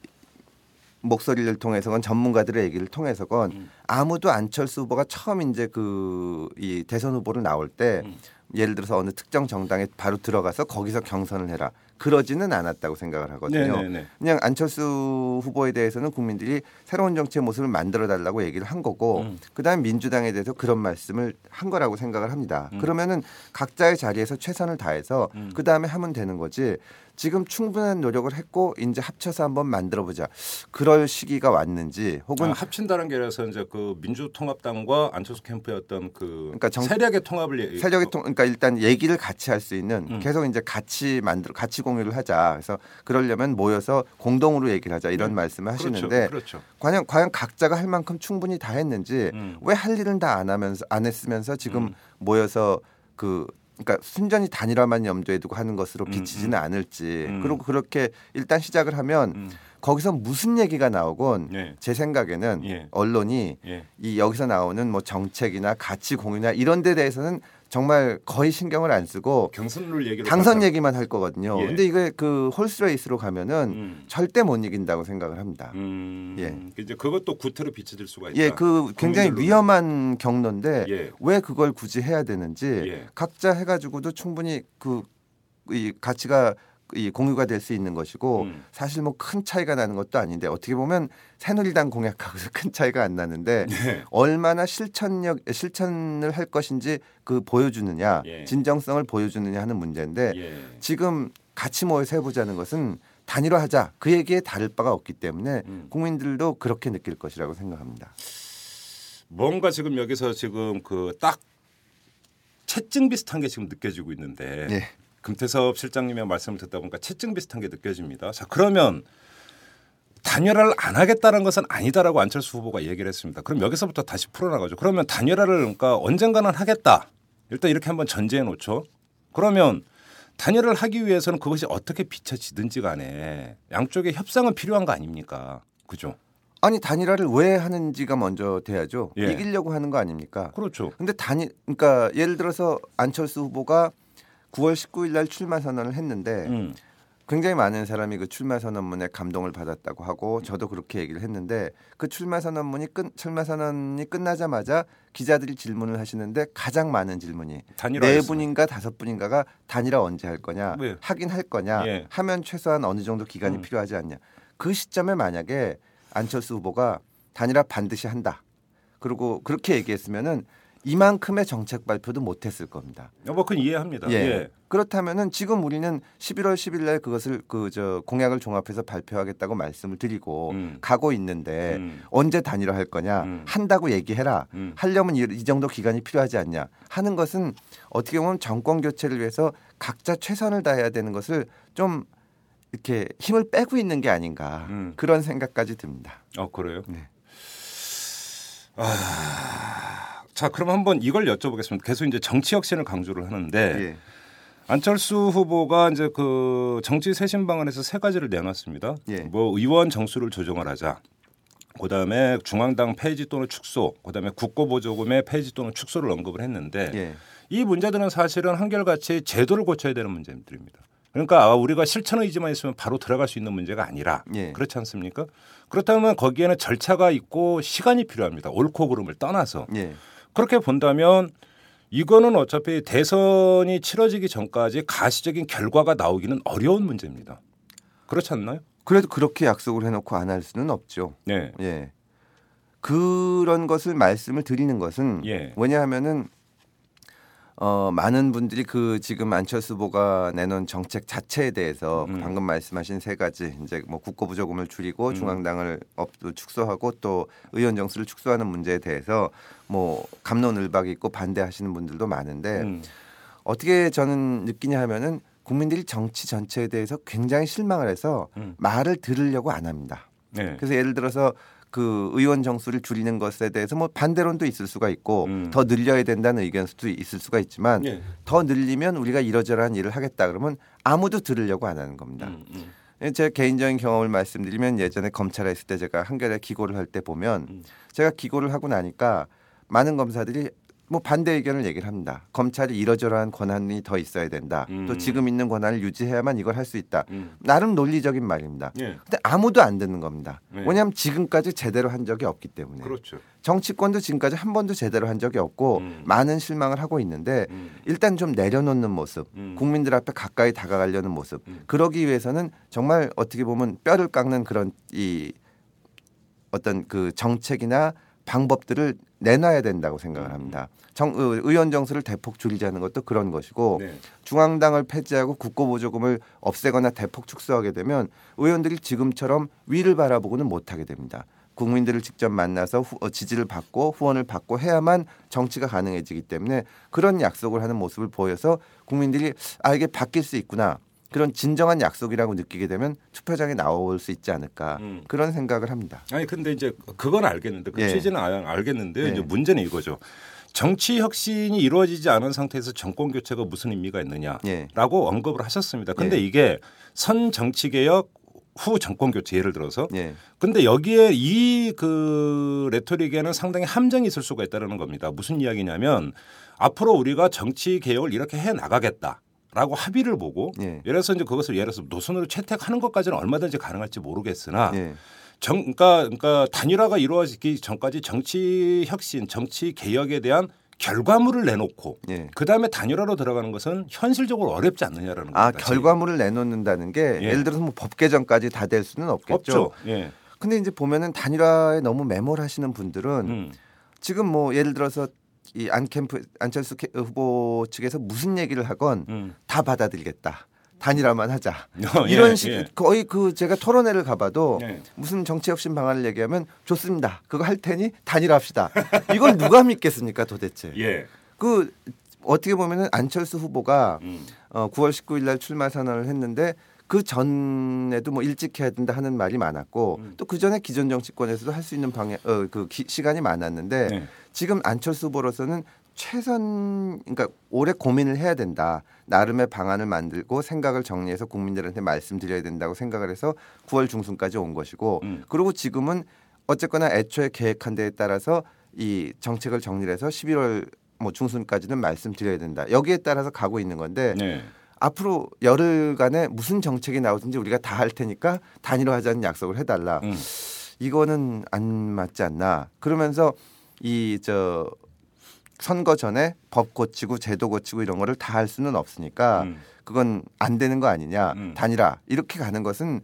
Speaker 8: 목소리를 통해서건 전문가들의 얘기를 통해서건
Speaker 2: 음.
Speaker 8: 아무도 안철수 후보가 처음 이제 그 이 대선 후보로 나올 때
Speaker 2: 음.
Speaker 8: 예를 들어서 어느 특정 정당에 바로 들어가서 거기서 경선을 해라 그러지는 않았다고 생각을 하거든요.
Speaker 2: 네네네.
Speaker 8: 그냥 안철수 후보에 대해서는 국민들이 새로운 정치의 모습을 만들어 달라고 얘기를 한 거고
Speaker 2: 음.
Speaker 8: 그다음 민주당에 대해서 그런 말씀을 한 거라고 생각을 합니다.
Speaker 2: 음.
Speaker 8: 그러면은 각자의 자리에서 최선을 다해서
Speaker 2: 음.
Speaker 8: 그다음에 하면 되는 거지. 지금 충분한 노력을 했고 이제 합쳐서 한번 만들어 보자. 그럴 시기가 왔는지 혹은
Speaker 2: 아, 합친다는 게 아니라서 이제 그 민주통합당과 안철수 어떤 그
Speaker 8: 그러니까 정-
Speaker 2: 세력의 통합을
Speaker 8: 세력의 통 그러니까 일단 얘기를 같이 할 수 있는
Speaker 2: 음.
Speaker 8: 계속 이제 같이 만들어 같이 공유를 하자. 그래서 그러려면 모여서 공동으로 얘기를 하자 이런
Speaker 2: 네.
Speaker 8: 말씀을
Speaker 2: 그렇죠,
Speaker 8: 하시는데
Speaker 2: 그렇죠.
Speaker 8: 과연 과연 각자가 할 만큼 충분히 다 했는지
Speaker 2: 음.
Speaker 8: 왜할 일은 다 안 하면서 안 했으면서 지금
Speaker 2: 음.
Speaker 8: 모여서 그 그러니까 순전히 단일화만 염두에 두고 하는 것으로
Speaker 2: 음,
Speaker 8: 비치지는 않을지
Speaker 2: 음.
Speaker 8: 그리고 그렇게 일단 시작을 하면
Speaker 2: 음.
Speaker 8: 거기서 무슨 얘기가 나오건
Speaker 2: 예.
Speaker 8: 제 생각에는
Speaker 2: 예.
Speaker 8: 언론이
Speaker 2: 예.
Speaker 8: 이 여기서 나오는 뭐 정책이나 가치 공유나 이런 데 대해서는 정말 거의 신경을 안 쓰고
Speaker 2: 경선룰 얘기를
Speaker 8: 당선 얘기만 할 거거든요.
Speaker 2: 예.
Speaker 8: 근데 이게 그 horse race로 가면은
Speaker 2: 음.
Speaker 8: 절대 못 이긴다고 생각을 합니다.
Speaker 2: 음.
Speaker 8: 예.
Speaker 2: 이제 그것도 구태로 비춰질 수가 있다.
Speaker 8: 예, 그 굉장히. 위험한 경로인데
Speaker 2: 예.
Speaker 8: 왜 그걸 굳이 해야 되는지
Speaker 2: 예.
Speaker 8: 각자 해가지고도 충분히 그 이 가치가 이 공유가 될 수 있는 것이고
Speaker 2: 음.
Speaker 8: 사실 뭐 큰 차이가 나는 것도 아닌데 어떻게 보면 새누리당 공약하고서 큰 차이가 안 나는데
Speaker 2: 네.
Speaker 8: 얼마나 실천력 실천을 할 것인지 그 보여주느냐
Speaker 2: 예.
Speaker 8: 진정성을 보여주느냐 하는 문제인데
Speaker 2: 예.
Speaker 8: 지금 같이 모여서 해보자는 것은 단일화하자 그 얘기에 다를 바가 없기 때문에
Speaker 2: 음.
Speaker 8: 국민들도 그렇게 느낄 것이라고 생각합니다.
Speaker 2: 뭔가 지금 여기서 지금 그 딱 채증 비슷한 게 지금 느껴지고 있는데
Speaker 8: 예.
Speaker 2: 금태섭 실장님의 말씀을 듣다 보니까 채증 비슷한 게 느껴집니다. 자 그러면 단일화를 안 하겠다는 것은 아니다라고 안철수 후보가 얘기를 했습니다. 그럼 여기서부터 다시 풀어나가죠. 그러면 단일화를 그러니까 언젠가는 하겠다. 일단 이렇게 한번 전제해 놓죠. 그러면 단일화를 하기 위해서는 그것이 어떻게 비춰지든지 간에 양쪽의 협상은 필요한 거 아닙니까? 그죠?
Speaker 8: 아니 단일화를 왜 하는지가 먼저 돼야죠.
Speaker 2: 예.
Speaker 8: 이기려고 하는 거 아닙니까?
Speaker 2: 그렇죠.
Speaker 8: 근데 단일 그러니까 예를 들어서 안철수 후보가 9월 19일 날 출마 선언을 했는데
Speaker 2: 음.
Speaker 8: 굉장히 많은 사람이 그 출마 선언문에 감동을 받았다고 하고 저도 그렇게 얘기를 했는데 그 출마 선언문이 끝 출마 선언이 끝나자마자 기자들이 질문을 하시는데 가장 많은 질문이 네. 분인가 다섯 분인가가 단일화 언제 할 거냐
Speaker 2: 왜?
Speaker 8: 하긴 할 거냐
Speaker 2: 예.
Speaker 8: 하면 최소한 어느 정도 기간이
Speaker 2: 음.
Speaker 8: 필요하지 않냐 그 시점에 만약에 안철수 후보가 단일화 반드시 한다 그리고 그렇게 얘기했으면은 이만큼의 정책 발표도 못했을 겁니다.
Speaker 2: 어, 뭐 그건 이해합니다.
Speaker 8: 예.
Speaker 2: 예.
Speaker 8: 그렇다면은 지금 우리는 11월 10일 날 그것을 그 저 공약을 종합해서 발표하겠다고 말씀을 드리고
Speaker 2: 음.
Speaker 8: 가고 있는데
Speaker 2: 음.
Speaker 8: 언제 단일화 할 거냐
Speaker 2: 음.
Speaker 8: 한다고 얘기해라
Speaker 2: 음.
Speaker 8: 하려면 이, 이 정도 기간이 필요하지 않냐 하는 것은 어떻게 보면 정권 교체를 위해서 각자 최선을 다해야 되는 것을 좀 이렇게 힘을 빼고 있는 게 아닌가
Speaker 2: 음.
Speaker 8: 그런 생각까지 듭니다.
Speaker 2: 어 그래요?
Speaker 8: 네.
Speaker 2: 아, 자 그럼 한번 이걸 여쭤보겠습니다. 계속 이제 정치 혁신을 강조를 하는데
Speaker 8: 예.
Speaker 2: 안철수 후보가 이제 그 정치 쇄신 방안에서 세 가지를 내놨습니다.
Speaker 8: 예.
Speaker 2: 뭐 의원 정수를 조정을 하자. 그다음에 중앙당 폐지 또는 축소, 그다음에 국고보조금의 폐지 또는 축소를 언급을 했는데
Speaker 8: 예.
Speaker 2: 이 문제들은 사실은 한결같이 제도를 고쳐야 되는 문제들입니다. 그러니까 아, 우리가 실천 의지만 있으면 바로 들어갈 수 있는 문제가 아니라
Speaker 8: 예.
Speaker 2: 그렇지 않습니까? 그렇다면 거기에는 절차가 있고 시간이 필요합니다. 옳고 그름을 떠나서
Speaker 8: 예.
Speaker 2: 그렇게 본다면 이거는 어차피 대선이 치러지기 전까지 가시적인 결과가 나오기는 어려운 문제입니다. 그렇지 않나요?
Speaker 8: 그래도 그렇게 약속을 해놓고 안 할 수는 없죠.
Speaker 2: 네.
Speaker 8: 예. 그런 것을 말씀을 드리는 것은
Speaker 2: 예.
Speaker 8: 왜냐하면은 어, 많은 분들이 그 지금 안철수 후보가 내놓은 정책 자체에 대해서
Speaker 2: 음.
Speaker 8: 방금 말씀하신 세 가지 이제 뭐 국고 보조금을 줄이고
Speaker 2: 음.
Speaker 8: 중앙당을 업, 축소하고 또 의원 정수를 축소하는 문제에 대해서 뭐 갑론을박이 있고 반대하시는 분들도 많은데
Speaker 2: 음.
Speaker 8: 어떻게 저는 느끼냐 하면은 국민들이 정치 전체에 대해서 굉장히 실망을 해서
Speaker 2: 음.
Speaker 8: 말을 들으려고 안 합니다.
Speaker 2: 네.
Speaker 8: 그래서 예를 들어서 그 의원 정수를 줄이는 것에 대해서 뭐 반대론도 있을 수가 있고
Speaker 2: 음.
Speaker 8: 더 늘려야 된다는 의견도 있을 수가 있지만
Speaker 2: 예.
Speaker 8: 더 늘리면 우리가 이러저러한 일을 하겠다 그러면 아무도 들으려고 안 하는 겁니다.
Speaker 2: 음, 음.
Speaker 8: 예, 제 개인적인 경험을 말씀드리면 예전에 검찰에 있을 때 제가 한겨레 기고를 할 때 보면
Speaker 2: 음.
Speaker 8: 제가 기고를 하고 나니까 많은 검사들이 뭐 반대 의견을 얘기를 합니다. 검찰이 이러저러한 권한이 더 있어야 된다.
Speaker 2: 음.
Speaker 8: 또 지금 있는 권한을 유지해야만 이걸 할 수 있다.
Speaker 2: 음.
Speaker 8: 나름 논리적인 말입니다.
Speaker 2: 예.
Speaker 8: 근데 아무도 안 듣는 겁니다.
Speaker 2: 네.
Speaker 8: 왜냐하면 지금까지 제대로 한 적이 없기 때문에.
Speaker 2: 그렇죠.
Speaker 8: 정치권도 지금까지 한 번도 제대로 한 적이 없고
Speaker 2: 음.
Speaker 8: 많은 실망을 하고 있는데
Speaker 2: 음.
Speaker 8: 일단 좀 내려놓는 모습,
Speaker 2: 음.
Speaker 8: 국민들 앞에 가까이 다가가려는 모습.
Speaker 2: 음.
Speaker 8: 그러기 위해서는 정말 어떻게 보면 뼈를 깎는 그런 이 어떤 그 정책이나 방법들을 내놔야 된다고 생각을 합니다. 정, 의- 의원 정수를 대폭 줄이자는 것도 그런 것이고
Speaker 2: 네.
Speaker 8: 중앙당을 폐지하고 국고보조금을 없애거나 대폭 축소하게 되면 의원들이 지금처럼 위를 바라보고는 못하게 됩니다. 국민들을 직접 만나서 후- 어, 지지를 받고 후원을 받고 해야만 정치가 가능해지기 때문에 그런 약속을 하는 모습을 보여서 국민들이 아 이게 바뀔 수 있구나 그런 진정한 약속이라고 느끼게 되면 투표장에 나올 수 있지 않을까
Speaker 2: 음.
Speaker 8: 그런 생각을 합니다.
Speaker 2: 아니 근데 이제 그건 알겠는데 그
Speaker 8: 예.
Speaker 2: 취지는 알- 알겠는데
Speaker 8: 예.
Speaker 2: 이제 문제는 이거죠. 정치 혁신이 이루어지지 않은 상태에서 정권 교체가 무슨 의미가
Speaker 8: 예.
Speaker 2: 있느냐라고 언급을 하셨습니다. 근데
Speaker 8: 예.
Speaker 2: 이게 선 정치 개혁 후 정권 교체 예를 들어서
Speaker 8: 예.
Speaker 2: 근데 여기에 이 그 레토릭에는 상당히 함정이 있을 수가 있다는 겁니다. 무슨 이야기냐면 앞으로 우리가 정치 개혁을 이렇게 해 나가겠다. 라고 합의를 보고
Speaker 8: 예.
Speaker 2: 예를 들어서 이제 그것을 예를 들어서 노선으로 채택하는 것까지는 얼마든지 가능할지 모르겠으나
Speaker 8: 예.
Speaker 2: 정, 그러니까, 그러니까 단일화가 이루어지기 전까지 정치 혁신, 정치 개혁에 대한 결과물을 내놓고
Speaker 8: 예.
Speaker 2: 그 다음에 단일화로 들어가는 것은 현실적으로 어렵지 않느냐라는
Speaker 8: 아
Speaker 2: 겁니다.
Speaker 8: 결과물을 내놓는다는 게
Speaker 2: 예.
Speaker 8: 예. 를 들어서 뭐 법 개정까지 다 될 수는 없겠죠.
Speaker 2: 없죠. 예.
Speaker 8: 근데 이제 보면은 단일화에 너무 매몰하시는 분들은
Speaker 2: 음.
Speaker 8: 지금 뭐 예를 들어서 이 안캠프 안철수 캐- 후보 측에서 무슨 얘기를 하건
Speaker 2: 음.
Speaker 8: 다 받아들이겠다. 단일화만 하자.
Speaker 2: 어, 예,
Speaker 8: 이런 식
Speaker 2: 예.
Speaker 8: 거의 그 제가 토론회를 가봐도
Speaker 2: 예.
Speaker 8: 무슨 정치혁신 방안을 얘기하면 좋습니다. 그거 할 테니 단일화합시다. 이걸 누가 믿겠습니까 도대체?
Speaker 2: 예.
Speaker 8: 그 어떻게 보면은 안철수 후보가
Speaker 2: 음.
Speaker 8: 어, 9월 19일 날 출마 선언을 했는데 그 전에도 뭐 일찍 해야 된다 하는 말이 많았고
Speaker 2: 음.
Speaker 8: 또그 전에 기존 정치권에서도 할 수 있는 방향 어그 시간이 많았는데
Speaker 2: 네.
Speaker 8: 지금 안철수 후보로서는 최선 그러니까 오래 고민을 해야 된다. 나름의 방안을 만들고 생각을 정리해서 국민들한테 말씀드려야 된다고 생각을 해서 9월 중순까지 온 것이고
Speaker 2: 음.
Speaker 8: 그리고 지금은 어쨌거나 애초에 계획한 데에 따라서 이 정책을 정리해서 11월 뭐 중순까지는 말씀드려야 된다. 여기에 따라서 가고 있는 건데
Speaker 2: 네.
Speaker 8: 앞으로 열흘간에 무슨 정책이 나오든지 우리가 다 할 테니까 단일화하자는 약속을 해달라.
Speaker 2: 음.
Speaker 8: 이거는 안 맞지 않나. 그러면서 이 저 선거 전에 법 고치고 제도 고치고 이런 거를 다 할 수는 없으니까
Speaker 2: 음.
Speaker 8: 그건 안 되는 거 아니냐.
Speaker 2: 음.
Speaker 8: 단일화 이렇게 가는 것은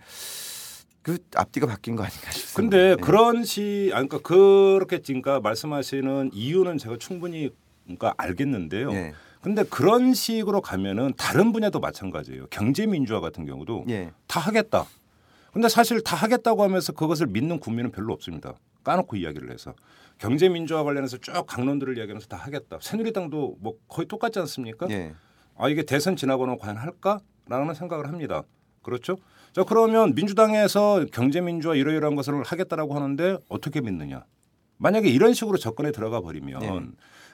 Speaker 8: 그 앞뒤가 바뀐 거 아닌가 싶습니다.
Speaker 2: 근데
Speaker 8: 예.
Speaker 2: 그런 시, 아니, 그러니까 그렇게 그러니까 말씀하시는 이유는 제가 충분히 그러니까 알겠는데요.
Speaker 8: 예.
Speaker 2: 근데 그런 식으로 가면은 다른 분야도 마찬가지예요. 경제 민주화 같은 경우도
Speaker 8: 예.
Speaker 2: 다 하겠다. 근데 사실 다 하겠다고 하면서 그것을 믿는 국민은 별로 없습니다. 까놓고 이야기를 해서 경제 민주화 관련해서 쭉 강론들을 이야기하면서 다 하겠다. 새누리당도 뭐 거의 똑같지 않습니까?
Speaker 8: 예.
Speaker 2: 아 이게 대선 지나고는 과연 할까라는 생각을 합니다. 그렇죠? 자 그러면 민주당에서 경제 민주화 이러이러한 것을 하겠다라고 하는데 어떻게 믿느냐? 만약에 이런 식으로 접근에 들어가 버리면
Speaker 8: 예.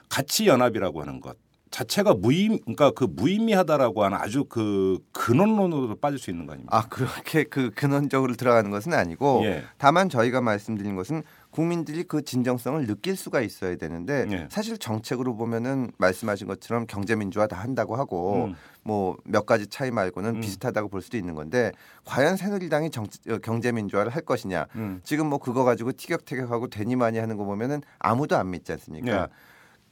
Speaker 2: 가치 연합이라고 하는 것 자체가 무의 그러니까 그 무의미하다라고 하는 아주 그 근원론으로 빠질 수 있는 거 아닙니까?
Speaker 8: 아 그렇게 그 근원적으로 들어가는 것은 아니고
Speaker 2: 예.
Speaker 8: 다만 저희가 말씀드린 것은 국민들이 그 진정성을 느낄 수가 있어야 되는데
Speaker 2: 예.
Speaker 8: 사실 정책으로 보면은 말씀하신 것처럼 경제 민주화 다 한다고 하고
Speaker 2: 음.
Speaker 8: 뭐몇 가지 차이 말고는
Speaker 2: 음.
Speaker 8: 비슷하다고 볼 수도 있는 건데 과연 새누리당이 정, 어, 경제 민주화를 할 것이냐
Speaker 2: 음.
Speaker 8: 지금 뭐 그거 가지고 티격태격하고 되니마니 하는 거 보면은 아무도 안 믿지 않습니까?
Speaker 2: 예.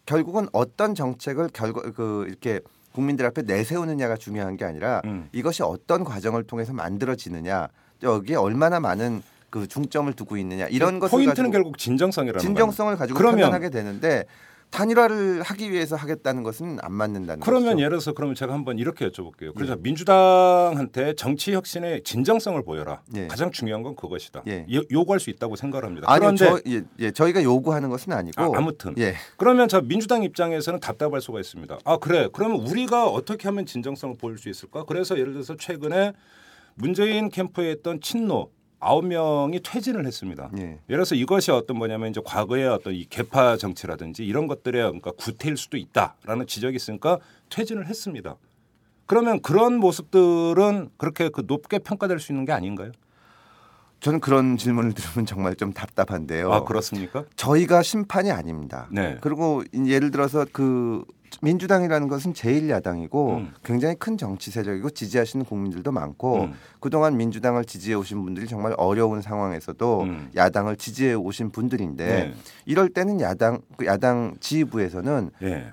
Speaker 8: 결국은 어떤 정책을 결과 그 이렇게 국민들 앞에 내세우느냐가 중요한 게 아니라
Speaker 2: 음.
Speaker 8: 이것이 어떤 과정을 통해서 만들어지느냐 여기에 얼마나 많은 그 중점을 두고 있느냐 이런 것을
Speaker 2: 포인트는 결국 진정성이라는
Speaker 8: 진정성을 가지고
Speaker 2: 그러면-
Speaker 8: 판단하게 되는데 단일화를 하기 위해서 하겠다는 것은 안 맞는다는
Speaker 2: 그러면
Speaker 8: 것이죠.
Speaker 2: 예를 들어서 그러면 제가 한번 이렇게 여쭤볼게요. 그래서 민주당한테 정치 혁신의 진정성을 보여라.
Speaker 8: 예.
Speaker 2: 가장 중요한 건 그것이다.
Speaker 8: 예.
Speaker 2: 요, 요구할 수 있다고 생각합니다.
Speaker 8: 아니요,
Speaker 2: 그런데
Speaker 8: 저, 예, 예, 저희가 요구하는 것은 아니고
Speaker 2: 아, 아무튼
Speaker 8: 예.
Speaker 2: 그러면 저 민주당 입장에서는 답답할 수가 있습니다. 아 그래 그러면 우리가 어떻게 하면 진정성을 보일 수 있을까? 그래서 예를 들어서 최근에 문재인 캠프에 있던 친노 아홉 명이 퇴진을 했습니다.
Speaker 8: 예.
Speaker 2: 예를 들어서 이것이 어떤 뭐냐면 이제 과거의 어떤 이 개파 정치라든지 이런 것들의 그러니까 구태일 수도 있다라는 지적이 있으니까 퇴진을 했습니다. 그러면 그런 모습들은 그렇게 그 높게 평가될 수 있는 게 아닌가요?
Speaker 8: 저는 그런 질문을 들으면 정말 좀 답답한데요.
Speaker 2: 아 그렇습니까?
Speaker 8: 저희가 심판이 아닙니다.
Speaker 2: 네.
Speaker 8: 그리고 예를 들어서 그 민주당이라는 것은 제1야당이고
Speaker 2: 음.
Speaker 8: 굉장히 큰 정치 세력이고 지지하시는 국민들도 많고
Speaker 2: 음.
Speaker 8: 그동안 민주당을 지지해 오신 분들이 정말 어려운 상황에서도
Speaker 2: 음.
Speaker 8: 야당을 지지해 오신 분들인데
Speaker 2: 네.
Speaker 8: 이럴 때는 야당 그 야당 지휘부에서는
Speaker 2: 예.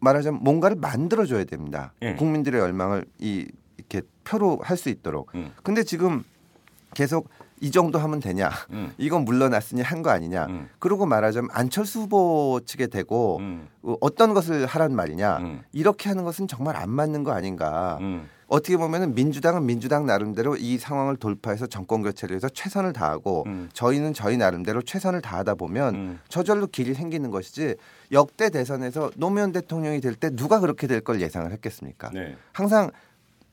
Speaker 8: 말하자면 뭔가를 만들어 줘야 됩니다.
Speaker 2: 예.
Speaker 8: 국민들의 열망을 이 이렇게 표로 할 수 있도록.
Speaker 2: 음.
Speaker 8: 근데 지금 계속 이 정도 하면 되냐?
Speaker 2: 음.
Speaker 8: 이건 물러났으니 한 거 아니냐?
Speaker 2: 음.
Speaker 8: 그러고 말하자면 안철수 후보 측에 대고
Speaker 2: 음.
Speaker 8: 어, 어떤 것을 하란 말이냐?
Speaker 2: 음.
Speaker 8: 이렇게 하는 것은 정말 안 맞는 거 아닌가?
Speaker 2: 음.
Speaker 8: 어떻게 보면은 민주당은 민주당 나름대로 이 상황을 돌파해서 정권 교체를 해서 최선을 다하고
Speaker 2: 음.
Speaker 8: 저희는 저희 나름대로 최선을 다하다 보면
Speaker 2: 음.
Speaker 8: 저절로 길이 생기는 것이지 역대 대선에서 노무현 대통령이 될 때 누가 그렇게 될 걸 예상을 했겠습니까?
Speaker 2: 네.
Speaker 8: 항상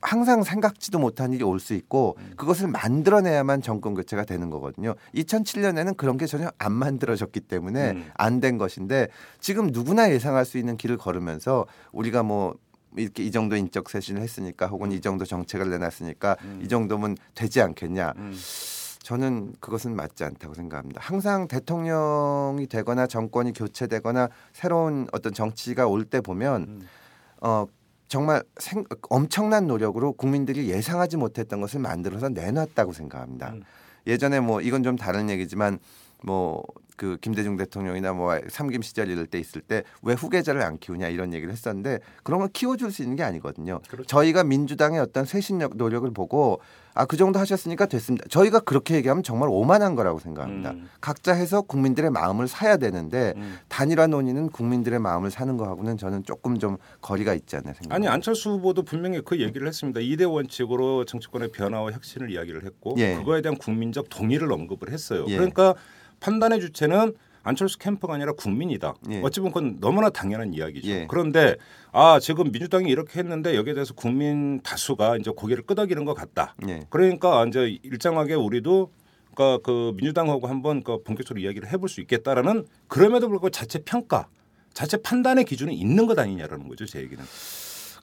Speaker 8: 항상 생각지도 못한 일이 올 수 있고
Speaker 2: 음.
Speaker 8: 그것을 만들어내야만 정권 교체가 되는 거거든요. 2007년에는 그런 게 전혀 안 만들어졌기 때문에
Speaker 2: 음.
Speaker 8: 안된 것인데 지금 누구나 예상할 수 있는 길을 걸으면서 우리가 뭐 이렇게 이 정도 인적 쇄신을 했으니까 혹은 이 정도 정책을 내놨으니까 이 정도면 되지 않겠냐.
Speaker 2: 음.
Speaker 8: 저는 그것은 맞지 않다고 생각합니다. 항상 대통령이 되거나 정권이 교체되거나 새로운 어떤 정치가 올 때 보면
Speaker 2: 음.
Speaker 8: 어 정말 생, 엄청난 노력으로 국민들이 예상하지 못했던 것을 만들어서 내놨다고 생각합니다.
Speaker 2: 음.
Speaker 8: 예전에 뭐 이건 좀 다른 얘기지만 뭐 그 김대중 대통령이나 뭐 삼김 시절 이럴 때 있을 때 왜 후계자를 안 키우냐 이런 얘기를 했었는데 그런 걸 키워줄 수 있는 게 아니거든요.
Speaker 2: 그렇죠.
Speaker 8: 저희가 민주당의 어떤 쇄신력 노력을 보고 아 그 정도 하셨으니까 됐습니다. 저희가 그렇게 얘기하면 정말 오만한 거라고 생각합니다.
Speaker 2: 음.
Speaker 8: 각자 해서 국민들의 마음을 사야 되는데
Speaker 2: 음.
Speaker 8: 단일화 논의는 국민들의 마음을 사는 거하고는 저는 조금 좀 거리가 있지 않나 생각합니다.
Speaker 2: 아니 안철수 후보도 분명히 그 얘기를 했습니다. 이대 원칙으로 정치권의 변화와 혁신을 이야기를 했고
Speaker 8: 예.
Speaker 2: 그거에 대한 국민적 동의를 언급을 했어요.
Speaker 8: 예.
Speaker 2: 그러니까 판단의 주체는 안철수 캠프가 아니라 국민이다.
Speaker 8: 예.
Speaker 2: 어찌 보면 그건 너무나 당연한 이야기죠.
Speaker 8: 예.
Speaker 2: 그런데 아 지금 민주당이 이렇게 했는데 여기에 대해서 국민 다수가 이제 고개를 끄덕이는 것 같다.
Speaker 8: 예.
Speaker 2: 그러니까 이제 일정하게 우리도 그러니까 그 민주당하고 한번 그 본격적으로 이야기를 해볼 수 있겠다라는 그럼에도 불구하고 자체 평가, 자체 판단의 기준이 있는 것 아니냐라는 거죠 제 얘기는.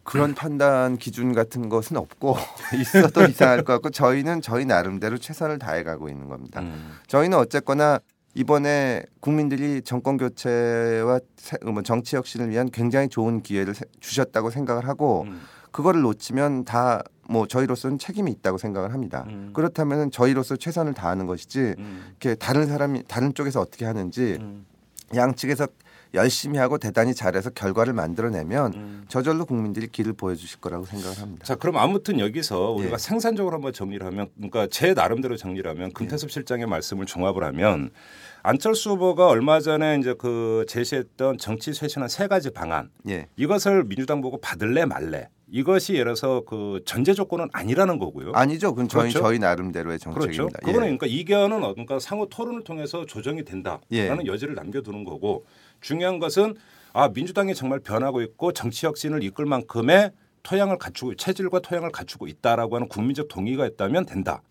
Speaker 8: 그런 판단 기준 같은 것은 없고 있어도 이상할 것 같고 저희는 저희 나름대로 최선을 다해가고 있는 겁니다.
Speaker 2: 음.
Speaker 8: 저희는 어쨌거나 이번에 국민들이 정권 교체와 세- 뭐 정치 혁신을 위한 굉장히 좋은 기회를 세- 주셨다고 생각을 하고
Speaker 2: 음.
Speaker 8: 그거를 놓치면 다 뭐 저희로서는 책임이 있다고 생각을 합니다.
Speaker 2: 음.
Speaker 8: 그렇다면 저희로서 최선을 다하는 것이지
Speaker 2: 음.
Speaker 8: 이렇게 다른 사람이 다른 쪽에서 어떻게 하는지
Speaker 2: 음.
Speaker 8: 양측에서 열심히 하고 대단히 잘해서 결과를 만들어내면
Speaker 2: 음.
Speaker 8: 저절로 국민들이 길을 보여주실 거라고 생각을 합니다.
Speaker 2: 자, 그럼 아무튼 여기서 우리가
Speaker 8: 예.
Speaker 2: 생산적으로 한번 정리를 하면, 그러니까 제 나름대로 정리를 하면 금태섭 실장의 말씀을 종합을 하면 안철수 후보가 얼마 전에 이제 그 제시했던 정치 쇄신한 세 가지 방안
Speaker 8: 예.
Speaker 2: 이것을 민주당 보고 받을래 말래 이것이 예를 들어서 그 전제 조건은 아니라는 거고요.
Speaker 8: 아니죠. 그건 저희
Speaker 2: 그렇죠?
Speaker 8: 저희 나름대로의
Speaker 2: 그렇죠.
Speaker 8: 정책입니다.
Speaker 2: 그거는
Speaker 8: 예.
Speaker 2: 그러니까 이견은 어- 그러니까 상호 토론을 통해서 조정이 된다라는
Speaker 8: 예.
Speaker 2: 여지를 남겨두는 거고 중요한 것은 아 민주당이 정말 변하고 있고 정치 혁신을 이끌 만큼의 토양을 갖추고 체질과 토양을 갖추고 있다라고 하는 국민적 동의가 있다면 된다.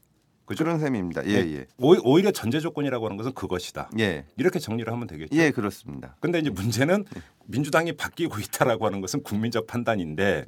Speaker 2: 그죠?
Speaker 8: 그런 셈입니다. 예,
Speaker 2: 네.
Speaker 8: 예.
Speaker 2: 오- 오히려 전제 조건이라고 하는 것은 그것이다.
Speaker 8: 예.
Speaker 2: 이렇게 정리를 하면 되겠죠.
Speaker 8: 예, 그렇습니다.
Speaker 2: 근데 이제 문제는 민주당이 바뀌고 있다라고 하는 것은 국민적 판단인데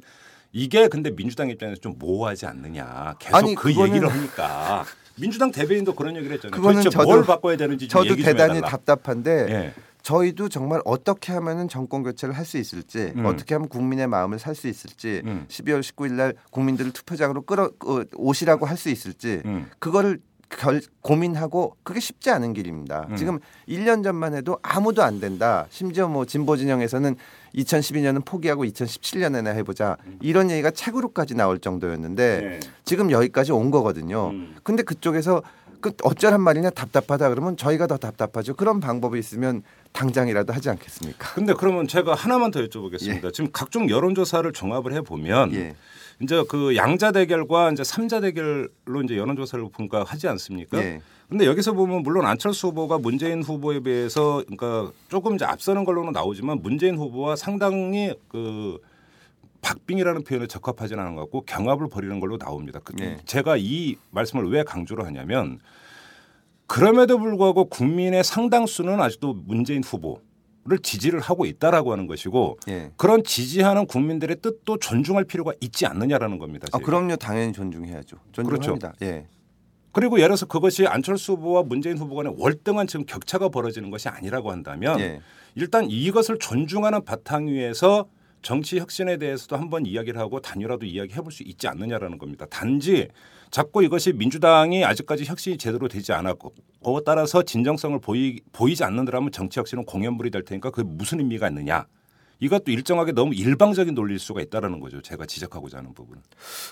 Speaker 2: 이게 근데 민주당 입장에서 좀 모호하지 않느냐. 계속
Speaker 8: 아니,
Speaker 2: 그
Speaker 8: 그거는-
Speaker 2: 얘기를 하니까 민주당 대변인도 그런 얘기를 했잖아요.
Speaker 8: 그거는 저도-
Speaker 2: 뭘 바꿔야 되는지 좀
Speaker 8: 저도 대단히. 답답한데
Speaker 2: 예.
Speaker 8: 저희도 정말 어떻게 하면은 정권 교체를 할 수 있을지
Speaker 2: 음.
Speaker 8: 어떻게 하면 국민의 마음을 살 수 있을지
Speaker 2: 음.
Speaker 8: 12월 19일 날 국민들을 투표장으로 끌어 어, 오시라고 할 수 있을지
Speaker 2: 음.
Speaker 8: 그거를 결, 고민하고 그게 쉽지 않은 길입니다.
Speaker 2: 음.
Speaker 8: 지금 1년 전만 해도 아무도 안 된다. 심지어 뭐 진보 진영에서는 2012년은 포기하고 2017년에나 해보자 이런 얘기가 책으로까지 나올 정도였는데
Speaker 2: 네.
Speaker 8: 지금 여기까지 온 거거든요.
Speaker 2: 음.
Speaker 8: 근데 그쪽에서 그 어쩌란 말이냐 답답하다 그러면 저희가 더 답답하죠. 그런 방법이 있으면 당장이라도 하지 않겠습니까?
Speaker 2: 근데 그러면 제가 하나만 더 여쭤보겠습니다. 지금 각종 여론조사를 종합을 해 보면
Speaker 8: 예.
Speaker 2: 이제 그 양자 대결과 이제 삼자 대결로 이제 여론조사를 분과하지 않습니까?
Speaker 8: 예.
Speaker 2: 근데 여기서 보면 물론 안철수 후보가 문재인 후보에 비해서 그러니까 조금 이제 앞서는 걸로는 나오지만 문재인 후보와 상당히 그 박빙이라는 표현에 적합하지는 않은 것 같고 경합을 벌이는 걸로 나옵니다. 그
Speaker 8: 네.
Speaker 2: 제가 이 말씀을 왜 강조를 하냐면 그럼에도 불구하고 국민의 상당수는 아직도 문재인 후보 를 지지를 하고 있다라고 하는 것이고
Speaker 8: 예.
Speaker 2: 그런 지지하는 국민들의 뜻도 존중할 필요가 있지 않느냐라는 겁니다.
Speaker 8: 아. 그럼요. 당연히 존중해야죠. 존중합니다. 예.
Speaker 2: 그리고 예를 들어서 그것이 안철수 후보와 문재인 후보 간의 월등한 지금 격차가 벌어지는 것이 아니라고 한다면
Speaker 8: 예.
Speaker 2: 일단 이것을 존중하는 바탕 위에서 정치 혁신에 대해서도 한번 이야기를 하고 단일화도 이야기해 볼 수 있지 않느냐라는 겁니다. 단지 자꾸 이것이 민주당이 아직까지 혁신이 제대로 되지 않았고 그에 따라서 진정성을 보이, 보이지 않는다면 정치 혁신은 공연불이 될 테니까 그게 무슨 의미가 있느냐. 이것도 일정하게 너무 일방적인 논리일 수가 있다라는 거죠. 제가 지적하고자 하는 부분은.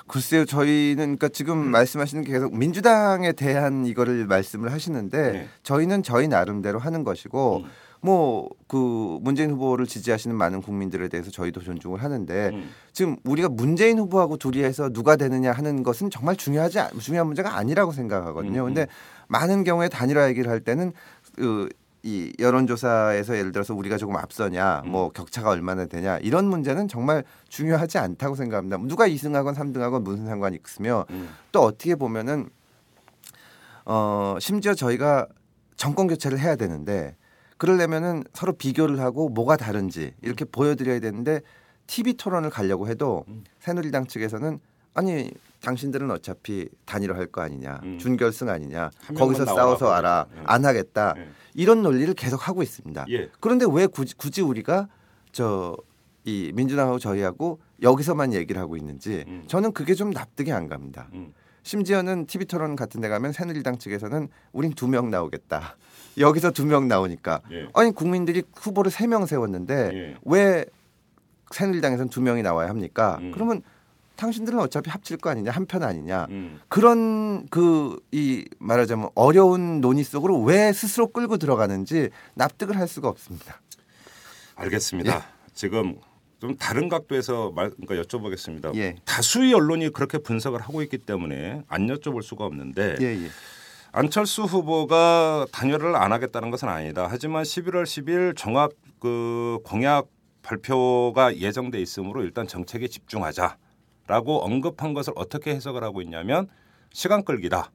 Speaker 8: 글쎄요, 저희는 그러니까 지금
Speaker 2: 음.
Speaker 8: 말씀하시는 게 계속 민주당에 대한 이거를 말씀을 하시는데
Speaker 2: 네.
Speaker 8: 저희는 저희 나름대로 하는 것이고
Speaker 2: 음.
Speaker 8: 뭐 그 문재인 후보를 지지하시는 많은 국민들에 대해서 저희도 존중을 하는데
Speaker 2: 음.
Speaker 8: 지금 우리가 문재인 후보하고 둘이 해서 누가 되느냐 하는 것은 정말 중요하지 않- 중요한 문제가 아니라고 생각하거든요.
Speaker 2: 음,
Speaker 8: 근데 많은 경우에 단일화 얘기를 할 때는 그 이 여론조사에서 예를 들어서 우리가 조금 앞서냐,
Speaker 2: 음.
Speaker 8: 뭐 격차가 얼마나 되냐 이런 문제는 정말 중요하지 않다고 생각합니다. 누가 2승하건 3등하건 무슨 상관이 있으며
Speaker 2: 음.
Speaker 8: 또 어떻게 보면은 어 심지어 저희가 정권 교체를 해야 되는데 그러려면은 서로 비교를 하고 뭐가 다른지 이렇게 보여드려야 되는데 TV 토론을 가려고 해도
Speaker 2: 음.
Speaker 8: 새누리당 측에서는 아니 당신들은 어차피 단일화 할 거 아니냐
Speaker 2: 음.
Speaker 8: 준결승 아니냐 거기서 싸워서 알아
Speaker 2: 예.
Speaker 8: 안 하겠다
Speaker 2: 예.
Speaker 8: 이런 논리를 계속 하고 있습니다.
Speaker 2: 예.
Speaker 8: 그런데 왜 굳이, 굳이 우리가 저 이 민주당하고 저희하고 여기서만 얘기를 하고 있는지
Speaker 2: 음.
Speaker 8: 저는 그게 좀 납득이 안 갑니다.
Speaker 2: 음.
Speaker 8: 심지어는 TV 토론 같은 데 가면 새누리당 측에서는 우린 두 명 나오겠다. 여기서 두 명 나오니까
Speaker 2: 예.
Speaker 8: 아니 국민들이 후보를 세 명 세웠는데
Speaker 2: 예.
Speaker 8: 왜 새누리당에서는 두 명이 나와야 합니까?
Speaker 2: 음.
Speaker 8: 그러면 당신들은 어차피 합칠 거 아니냐 한 편 아니냐
Speaker 2: 음.
Speaker 8: 그런 그 이 말하자면 어려운 논의 속으로 왜 스스로 끌고 들어가는지 납득을 할 수가 없습니다.
Speaker 2: 알겠습니다.
Speaker 8: 예.
Speaker 2: 지금 좀 다른 각도에서 말, 그러니까 여쭤보겠습니다.
Speaker 8: 예.
Speaker 2: 다수의 언론이 그렇게 분석을 하고 있기 때문에 안 여쭤볼 수가 없는데
Speaker 8: 예, 예.
Speaker 2: 안철수 후보가 단열을 안 하겠다는 것은 아니다. 하지만 11월 10일 종합 그 공약 발표가 예정돼 있으므로 일단 정책에 집중하자라고 언급한 것을 어떻게 해석을 하고 있냐면 시간 끌기다.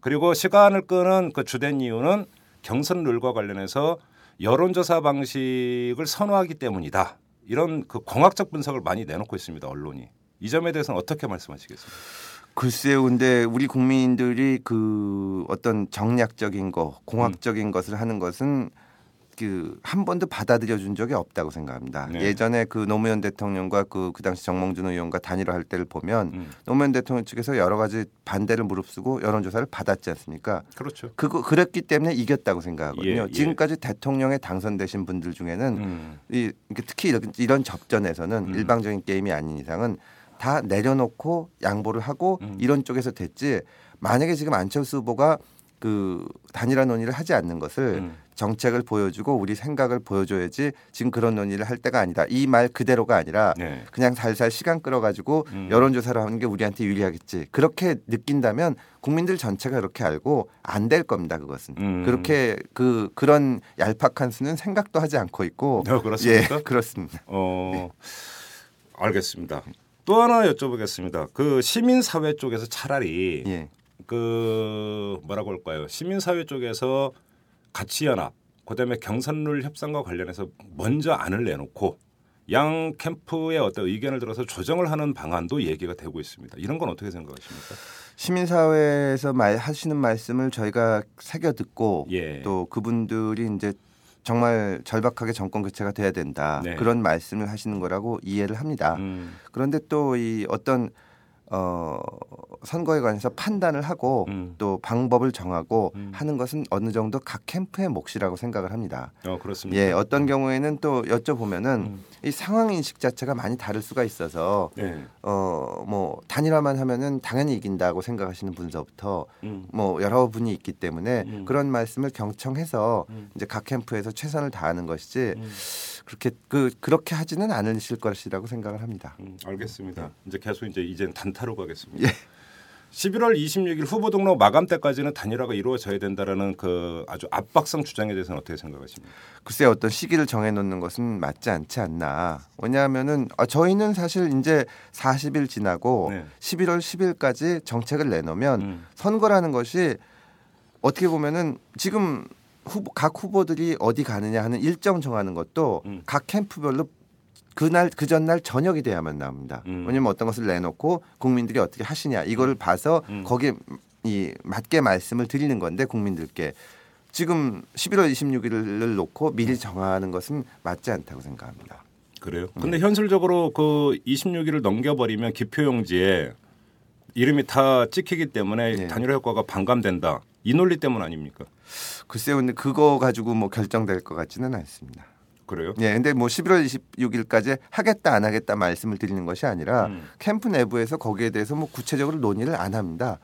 Speaker 2: 그리고 시간을 끄는 그 주된 이유는 경선 룰과 관련해서 여론조사 방식을 선호하기 때문이다. 이런 그 공학적 분석을 많이 내놓고 있습니다. 언론이. 이 점에 대해서는 어떻게 말씀하시겠습니까?
Speaker 8: 글쎄요, 근데 우리 국민들이 그 어떤 정략적인 거, 공학적인 것을 하는 것은 그한 번도 받아들여 준 적이 없다고 생각합니다.
Speaker 2: 네.
Speaker 8: 예전에 그 노무현 대통령과 그, 그 당시 정몽준 의원과 단일화 할 때를 보면
Speaker 2: 음.
Speaker 8: 노무현 대통령 측에서 여러 가지 반대를 무릅쓰고 여론조사를 받았지 않습니까?
Speaker 2: 그렇죠.
Speaker 8: 그거 그랬기 때문에 이겼다고 생각하거든요.
Speaker 2: 예, 예.
Speaker 8: 지금까지 대통령에 당선되신 분들 중에는
Speaker 2: 음.
Speaker 8: 이 특히 이런, 이런 접전에서는
Speaker 2: 음.
Speaker 8: 일방적인 게임이 아닌 이상은 다 내려놓고 양보를 하고
Speaker 2: 음.
Speaker 8: 이런 쪽에서 됐지 만약에 지금 안철수 후보가 그 단일화 논의를 하지 않는 것을
Speaker 2: 음.
Speaker 8: 정책을 보여주고 우리 생각을 보여줘야지 지금 그런 논의를 할 때가 아니다. 이 말 그대로가 아니라
Speaker 2: 네.
Speaker 8: 그냥 살살 시간 끌어가지고
Speaker 2: 음.
Speaker 8: 여론조사를 하는 게 우리한테 유리하겠지. 그렇게 느낀다면 국민들 전체가 그렇게 알고 안 될 겁니다. 그것은
Speaker 2: 음.
Speaker 8: 그렇게 그 그런 얄팍한 수는 생각도 하지 않고 있고
Speaker 2: 어, 그렇습니까?
Speaker 8: 예, 그렇습니다.
Speaker 2: 어, 알겠습니다. 또 하나 여쭤보겠습니다. 그 시민사회 쪽에서 차라리
Speaker 8: 예,
Speaker 2: 그 뭐라고 할까요? 시민사회 쪽에서 가치연합, 그다음에 경선룰 협상과 관련해서 먼저 안을 내놓고 양 캠프의 어떤 의견을 들어서 조정을 하는 방안도 얘기가 되고 있습니다. 이런 건 어떻게 생각하십니까?
Speaker 8: 시민사회에서 말 하시는 말씀을 저희가 새겨 듣고
Speaker 2: 예.
Speaker 8: 또 그분들이 이제 정말 절박하게 정권 교체가 돼야 된다
Speaker 2: 네.
Speaker 8: 그런 말씀을 하시는 거라고 이해를 합니다.
Speaker 2: 음,
Speaker 8: 그런데 또 이 어떤 어 선거에 관해서 판단을 하고
Speaker 2: 음.
Speaker 8: 또 방법을 정하고
Speaker 2: 음.
Speaker 8: 하는 것은 어느 정도 각 캠프의 몫이라고 생각을 합니다.
Speaker 2: 어 그렇습니다.
Speaker 8: 예, 어떤 경우에는 또 여쭤보면은
Speaker 2: 음.
Speaker 8: 이 상황 인식 자체가 많이 다를 수가 있어서
Speaker 2: 예.
Speaker 8: 어뭐 단일화만 하면은 당연히 이긴다고 생각하시는 분서부터
Speaker 2: 음.
Speaker 8: 뭐 여러 분이 있기 때문에
Speaker 2: 음.
Speaker 8: 그런 말씀을 경청해서
Speaker 2: 음.
Speaker 8: 이제 각 캠프에서 최선을 다하는 것이지
Speaker 2: 음.
Speaker 8: 그렇게 그 그렇게 하지는 않으실 것이라고 생각을 합니다.
Speaker 2: 음, 알겠습니다. 이제 계속 이제 이젠 단타로 가겠습니다.
Speaker 8: 예.
Speaker 2: 11월 26일 후보 등록 마감 때까지는 단일화가 이루어져야 된다라는 그 아주 압박성 주장에 대해서는 어떻게 생각하십니까?
Speaker 8: 글쎄 어떤 시기를 정해놓는 것은 맞지 않지 않나. 왜냐하면은 아, 저희는 사실 이제 40일 지나고
Speaker 2: 네.
Speaker 8: 11월 10일까지 정책을 내놓으면
Speaker 2: 음.
Speaker 8: 선거라는 것이 어떻게 보면은 지금 후보, 각 후보들이 어디 가느냐 하는 일정 정하는 것도
Speaker 2: 음.
Speaker 8: 각 캠프별로 그날 그 전날 저녁이 돼야만 나옵니다.
Speaker 2: 음.
Speaker 8: 왜냐면 어떤 것을 내놓고 국민들이 어떻게 하시냐 이거를 봐서
Speaker 2: 음.
Speaker 8: 거기에 이 맞게 말씀을 드리는 건데 국민들께 지금 11월 26일을 놓고 미리 정하는 것은 맞지 않다고 생각합니다.
Speaker 2: 그래요? 근데 현실적으로 그 26일을 넘겨버리면 기표용지에 이름이 다 찍히기 때문에
Speaker 8: 네.
Speaker 2: 단일화 효과가 반감된다. 이 논리 때문 아닙니까?
Speaker 8: 글쎄요, 근데 그거 가지고 뭐 결정될 것 같지는 않습니다.
Speaker 2: 그래요?
Speaker 8: 예, 근데 뭐 11월 26일까지 하겠다 안 하겠다 말씀을 드리는 것이 아니라
Speaker 2: 음.
Speaker 8: 캠프 내부에서 거기에 대해서 뭐 구체적으로 논의를 안 합니다.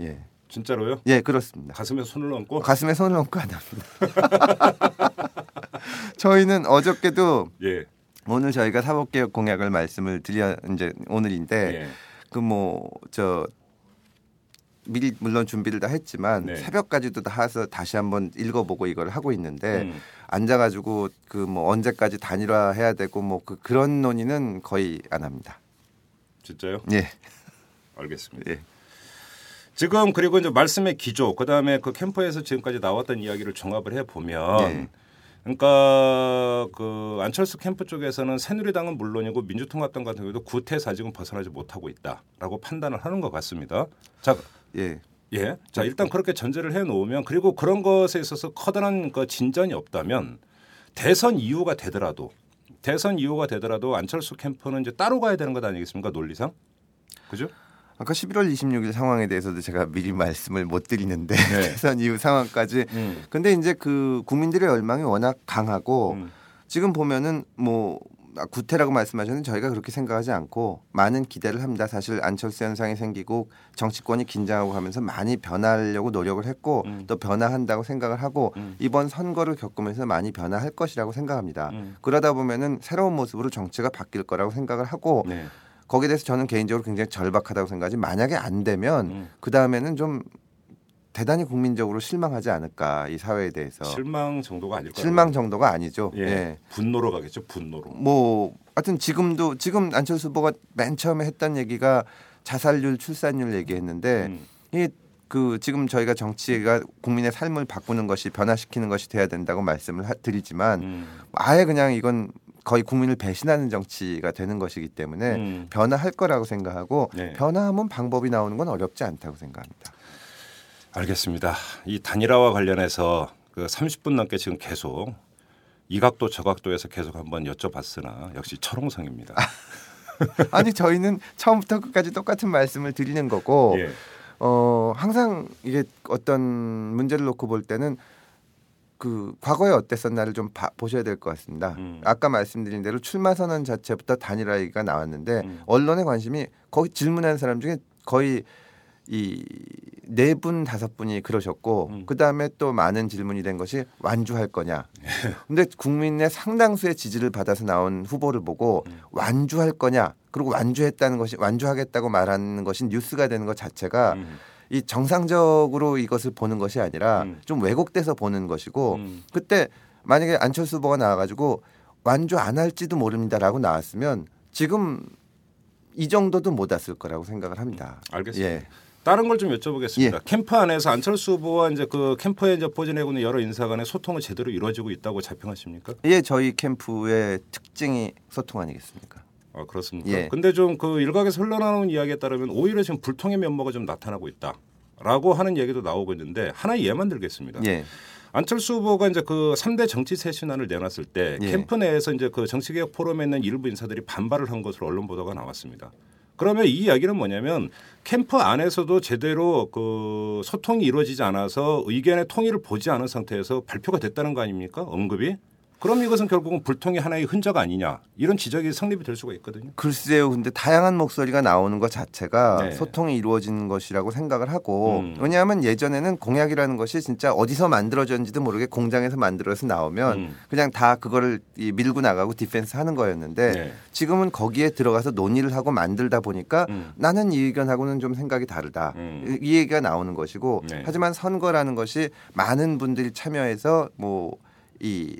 Speaker 8: 예,
Speaker 2: 진짜로요?
Speaker 8: 예, 그렇습니다.
Speaker 2: 가슴에 손을 얹고
Speaker 8: 가슴에 손을 얹고 안 합니다. 저희는 어저께도
Speaker 2: 예.
Speaker 8: 오늘 저희가 사법개혁 공약을 말씀을 드려 이제 오늘인데
Speaker 2: 예.
Speaker 8: 그뭐 저 미리 물론 준비를 다 했지만
Speaker 2: 네.
Speaker 8: 새벽까지도 다 해서 다시 한번 읽어보고 이걸 하고 있는데
Speaker 2: 음.
Speaker 8: 앉아가지고 그 뭐 언제까지 단일화 해야 되고 뭐 그 그런 논의는 거의 안 합니다.
Speaker 2: 진짜요?
Speaker 8: 예,
Speaker 2: 알겠습니다.
Speaker 8: 예.
Speaker 2: 지금 그리고 이제 말씀의 기조 그다음에 그 캠프에서 지금까지 나왔던 이야기를 종합을 해 보면
Speaker 8: 예.
Speaker 2: 그러니까 그 안철수 캠프 쪽에서는 새누리당은 물론이고 민주통합당 같은 경우도 구태 사직은 벗어나지 못하고 있다라고 판단을 하는 것 같습니다. 자,
Speaker 8: 예,
Speaker 2: 예. 자, 일단 그렇게 전제를 해 놓으면 그리고 그런 것에 있어서 커다란 그 진전이 없다면 대선 이후가 되더라도 대선 이후가 되더라도 안철수 캠프는 이제 따로 가야 되는 것 아니겠습니까? 논리상. 그죠?
Speaker 8: 아까 11월 26일 상황에 대해서도 제가 미리 말씀을 못 드리는데
Speaker 2: 네.
Speaker 8: 대선 이후 상황까지
Speaker 2: 음.
Speaker 8: 근데 이제 그 국민들의 열망이 워낙 강하고
Speaker 2: 음.
Speaker 8: 지금 보면은 뭐 아, 구태라고 말씀하셨는데 저희가 그렇게 생각하지 않고 많은 기대를 합니다. 사실 안철수 현상이 생기고 정치권이 긴장하고 하면서 많이 변하려고 노력을 했고
Speaker 2: 음.
Speaker 8: 또 변화한다고 생각을 하고
Speaker 2: 음.
Speaker 8: 이번 선거를 겪으면서 많이 변화할 것이라고 생각합니다.
Speaker 2: 음.
Speaker 8: 그러다 보면은 새로운 모습으로 정치가 바뀔 거라고 생각을 하고
Speaker 2: 네.
Speaker 8: 거기에 대해서 저는 개인적으로 굉장히 절박하다고 생각하지 만약에 안 되면
Speaker 2: 음.
Speaker 8: 그 다음에는 좀 대단히 국민적으로 실망하지 않을까 이 사회에 대해서
Speaker 2: 실망 정도가 아닐.
Speaker 8: 실망 정도가 아니죠.
Speaker 2: 예.
Speaker 8: 예.
Speaker 2: 분노로 가겠죠. 분노로.
Speaker 8: 뭐 하여튼 지금도 지금 안철수 후보가 맨 처음에 했던 얘기가 자살률, 출산율 얘기했는데
Speaker 2: 음.
Speaker 8: 이그 지금 저희가 정치가 국민의 삶을 바꾸는 것이 변화시키는 것이 돼야 된다고 말씀을 하- 드리지만
Speaker 2: 음.
Speaker 8: 아예 그냥 이건 거의 국민을 배신하는 정치가 되는 것이기 때문에
Speaker 2: 음.
Speaker 8: 변화할 거라고 생각하고
Speaker 2: 네.
Speaker 8: 변화하면 방법이 나오는 건 어렵지 않다고 생각합니다.
Speaker 2: 알겠습니다. 이 단일화와 관련해서 그 30분 넘게 지금 계속 이 각도 저 각도에서 계속 한번 여쭤봤으나 역시 철옹성입니다.
Speaker 8: 아니 저희는 처음부터 끝까지 똑같은 말씀을 드리는 거고
Speaker 2: 예.
Speaker 8: 어 항상 이게 어떤 문제를 놓고 볼 때는 그 과거에 어땠었나를 좀 봐- 보셔야 될 것 같습니다.
Speaker 2: 음.
Speaker 8: 아까 말씀드린 대로 출마 선언 자체부터 단일화 얘기가 나왔는데
Speaker 2: 음.
Speaker 8: 언론의 관심이 거기 질문한 사람 중에 거의 이네 분 다섯 분이 그러셨고
Speaker 2: 음.
Speaker 8: 그 다음에 또 많은 질문이 된 것이 완주할 거냐. 근데 국민의 상당수의 지지를 받아서 나온 후보를 보고
Speaker 2: 음.
Speaker 8: 완주할 거냐. 그리고 완주했다는 것이 완주하겠다고 말하는 것이 뉴스가 되는 것 자체가
Speaker 2: 음.
Speaker 8: 이 정상적으로 이것을 보는 것이 아니라
Speaker 2: 음.
Speaker 8: 좀 왜곡돼서 보는 것이고
Speaker 2: 음.
Speaker 8: 그때 만약에 안철수 후보가 나와가지고 완주 안 할지도 모릅니다라고 나왔으면 지금 이 정도도 못 왔을 거라고 생각을 합니다.
Speaker 2: 알겠습니다.
Speaker 8: 예.
Speaker 2: 다른 걸 좀 여쭤보겠습니다.
Speaker 8: 예.
Speaker 2: 캠프 안에서 안철수 후보와 이제 그 캠프에 이제 포진하고 있는 여러 인사 간의 소통은 제대로 이루어지고 있다고 자평하십니까?
Speaker 8: 예, 저희 캠프의 특징이 소통 아니겠습니까?
Speaker 2: 아 그렇습니까?
Speaker 8: 예.
Speaker 2: 근데 좀 그 일각에서 흘러나오는 이야기에 따르면 오히려 지금 불통의 면모가 좀 나타나고 있다라고 하는 얘기도 나오고 있는데 하나 예만 들겠습니다.
Speaker 8: 예.
Speaker 2: 안철수 후보가 이제 그 3대 정치 쇄신안을 내놨을 때
Speaker 8: 예.
Speaker 2: 캠프 내에서 이제 그 정치개혁 포럼에 있는 일부 인사들이 반발을 한 것으로 언론 보도가 나왔습니다. 그러면 이 이야기는 뭐냐면 캠프 안에서도 제대로 그 소통이 이루어지지 않아서 의견의 통일을 보지 않은 상태에서 발표가 됐다는 거 아닙니까? 언급이? 그럼 이것은 결국은 불통의 하나의 흔적 아니냐 이런 지적이 성립이 될 수가 있거든요.
Speaker 8: 글쎄요. 근데 다양한 목소리가 나오는 것 자체가
Speaker 2: 네.
Speaker 8: 소통이 이루어지는 것이라고 생각을 하고
Speaker 2: 음.
Speaker 8: 왜냐하면 예전에는 공약이라는 것이 진짜 어디서 만들어졌는지도 모르게 공장에서 만들어서 나오면
Speaker 2: 음.
Speaker 8: 그냥 다 그거를 이 밀고 나가고 디펜스 하는 거였는데
Speaker 2: 네.
Speaker 8: 지금은 거기에 들어가서 논의를 하고 만들다 보니까
Speaker 2: 음.
Speaker 8: 나는 이 의견하고는 좀 생각이 다르다.
Speaker 2: 음.
Speaker 8: 이, 이 얘기가 나오는 것이고
Speaker 2: 네.
Speaker 8: 하지만 선거라는 것이 많은 분들이 참여해서 뭐이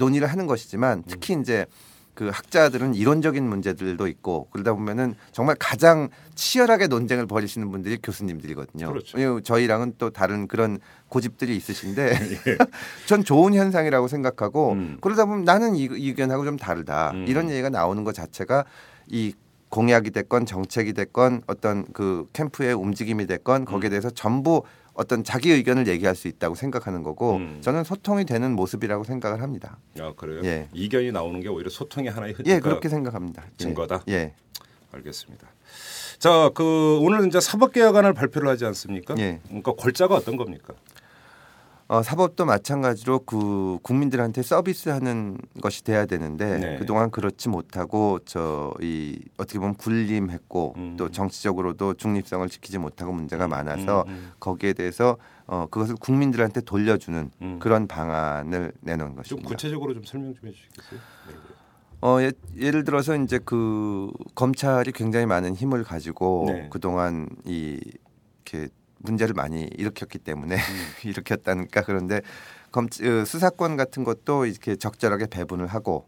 Speaker 8: 논의를 하는 것이지만 특히 이제 그 학자들은 이론적인 문제들도 있고 그러다 보면은 정말 가장 치열하게 논쟁을 벌이시는 분들이 교수님들이거든요.
Speaker 2: 그렇죠.
Speaker 8: 저희랑은 또 다른 그런 고집들이 있으신데 전 좋은 현상이라고 생각하고
Speaker 2: 음.
Speaker 8: 그러다 보면 나는 이, 이 의견하고 좀 다르다
Speaker 2: 음.
Speaker 8: 이런 얘기가 나오는 것 자체가 이 공약이 됐건 정책이 됐건 어떤 그 캠프의 움직임이 됐건 거기에
Speaker 2: 음.
Speaker 8: 대해서 전부 어떤 자기 의견을 얘기할 수 있다고 생각하는 거고
Speaker 2: 음.
Speaker 8: 저는 소통이 되는 모습이라고 생각을 합니다.
Speaker 2: 아 그래요?
Speaker 8: 예.
Speaker 2: 이견이 나오는 게 오히려 소통의 하나의 흔적.
Speaker 8: 예, 그렇게 생각합니다. 예.
Speaker 2: 증거다?
Speaker 8: 예.
Speaker 2: 알겠습니다. 자, 그 오늘 이제 사법개혁안을 발표를 하지 않습니까?
Speaker 8: 예.
Speaker 2: 그러니까 골자가 어떤 겁니까?
Speaker 8: 어, 사법도 마찬가지로 그 국민들한테 서비스하는 것이 돼야 되는데
Speaker 2: 네.
Speaker 8: 그동안 그렇지 못하고 저 이 어떻게 보면 군림했고
Speaker 2: 음.
Speaker 8: 또 정치적으로도 중립성을 지키지 못하고 문제가 많아서
Speaker 2: 음, 음.
Speaker 8: 거기에 대해서 어, 그것을 국민들한테 돌려주는
Speaker 2: 음.
Speaker 8: 그런 방안을 내놓은
Speaker 2: 좀
Speaker 8: 것입니다.
Speaker 2: 구체적으로 좀 설명 좀 해주시겠어요? 네.
Speaker 8: 어, 예, 예를 들어서 이제 그 검찰이 굉장히 많은 힘을 가지고
Speaker 2: 네.
Speaker 8: 그동안 이 이렇게 문제를 많이 일으켰기 때문에
Speaker 2: 음.
Speaker 8: 일으켰다니까 그런데 검 어, 수사권 같은 것도 이렇게 적절하게 배분을 하고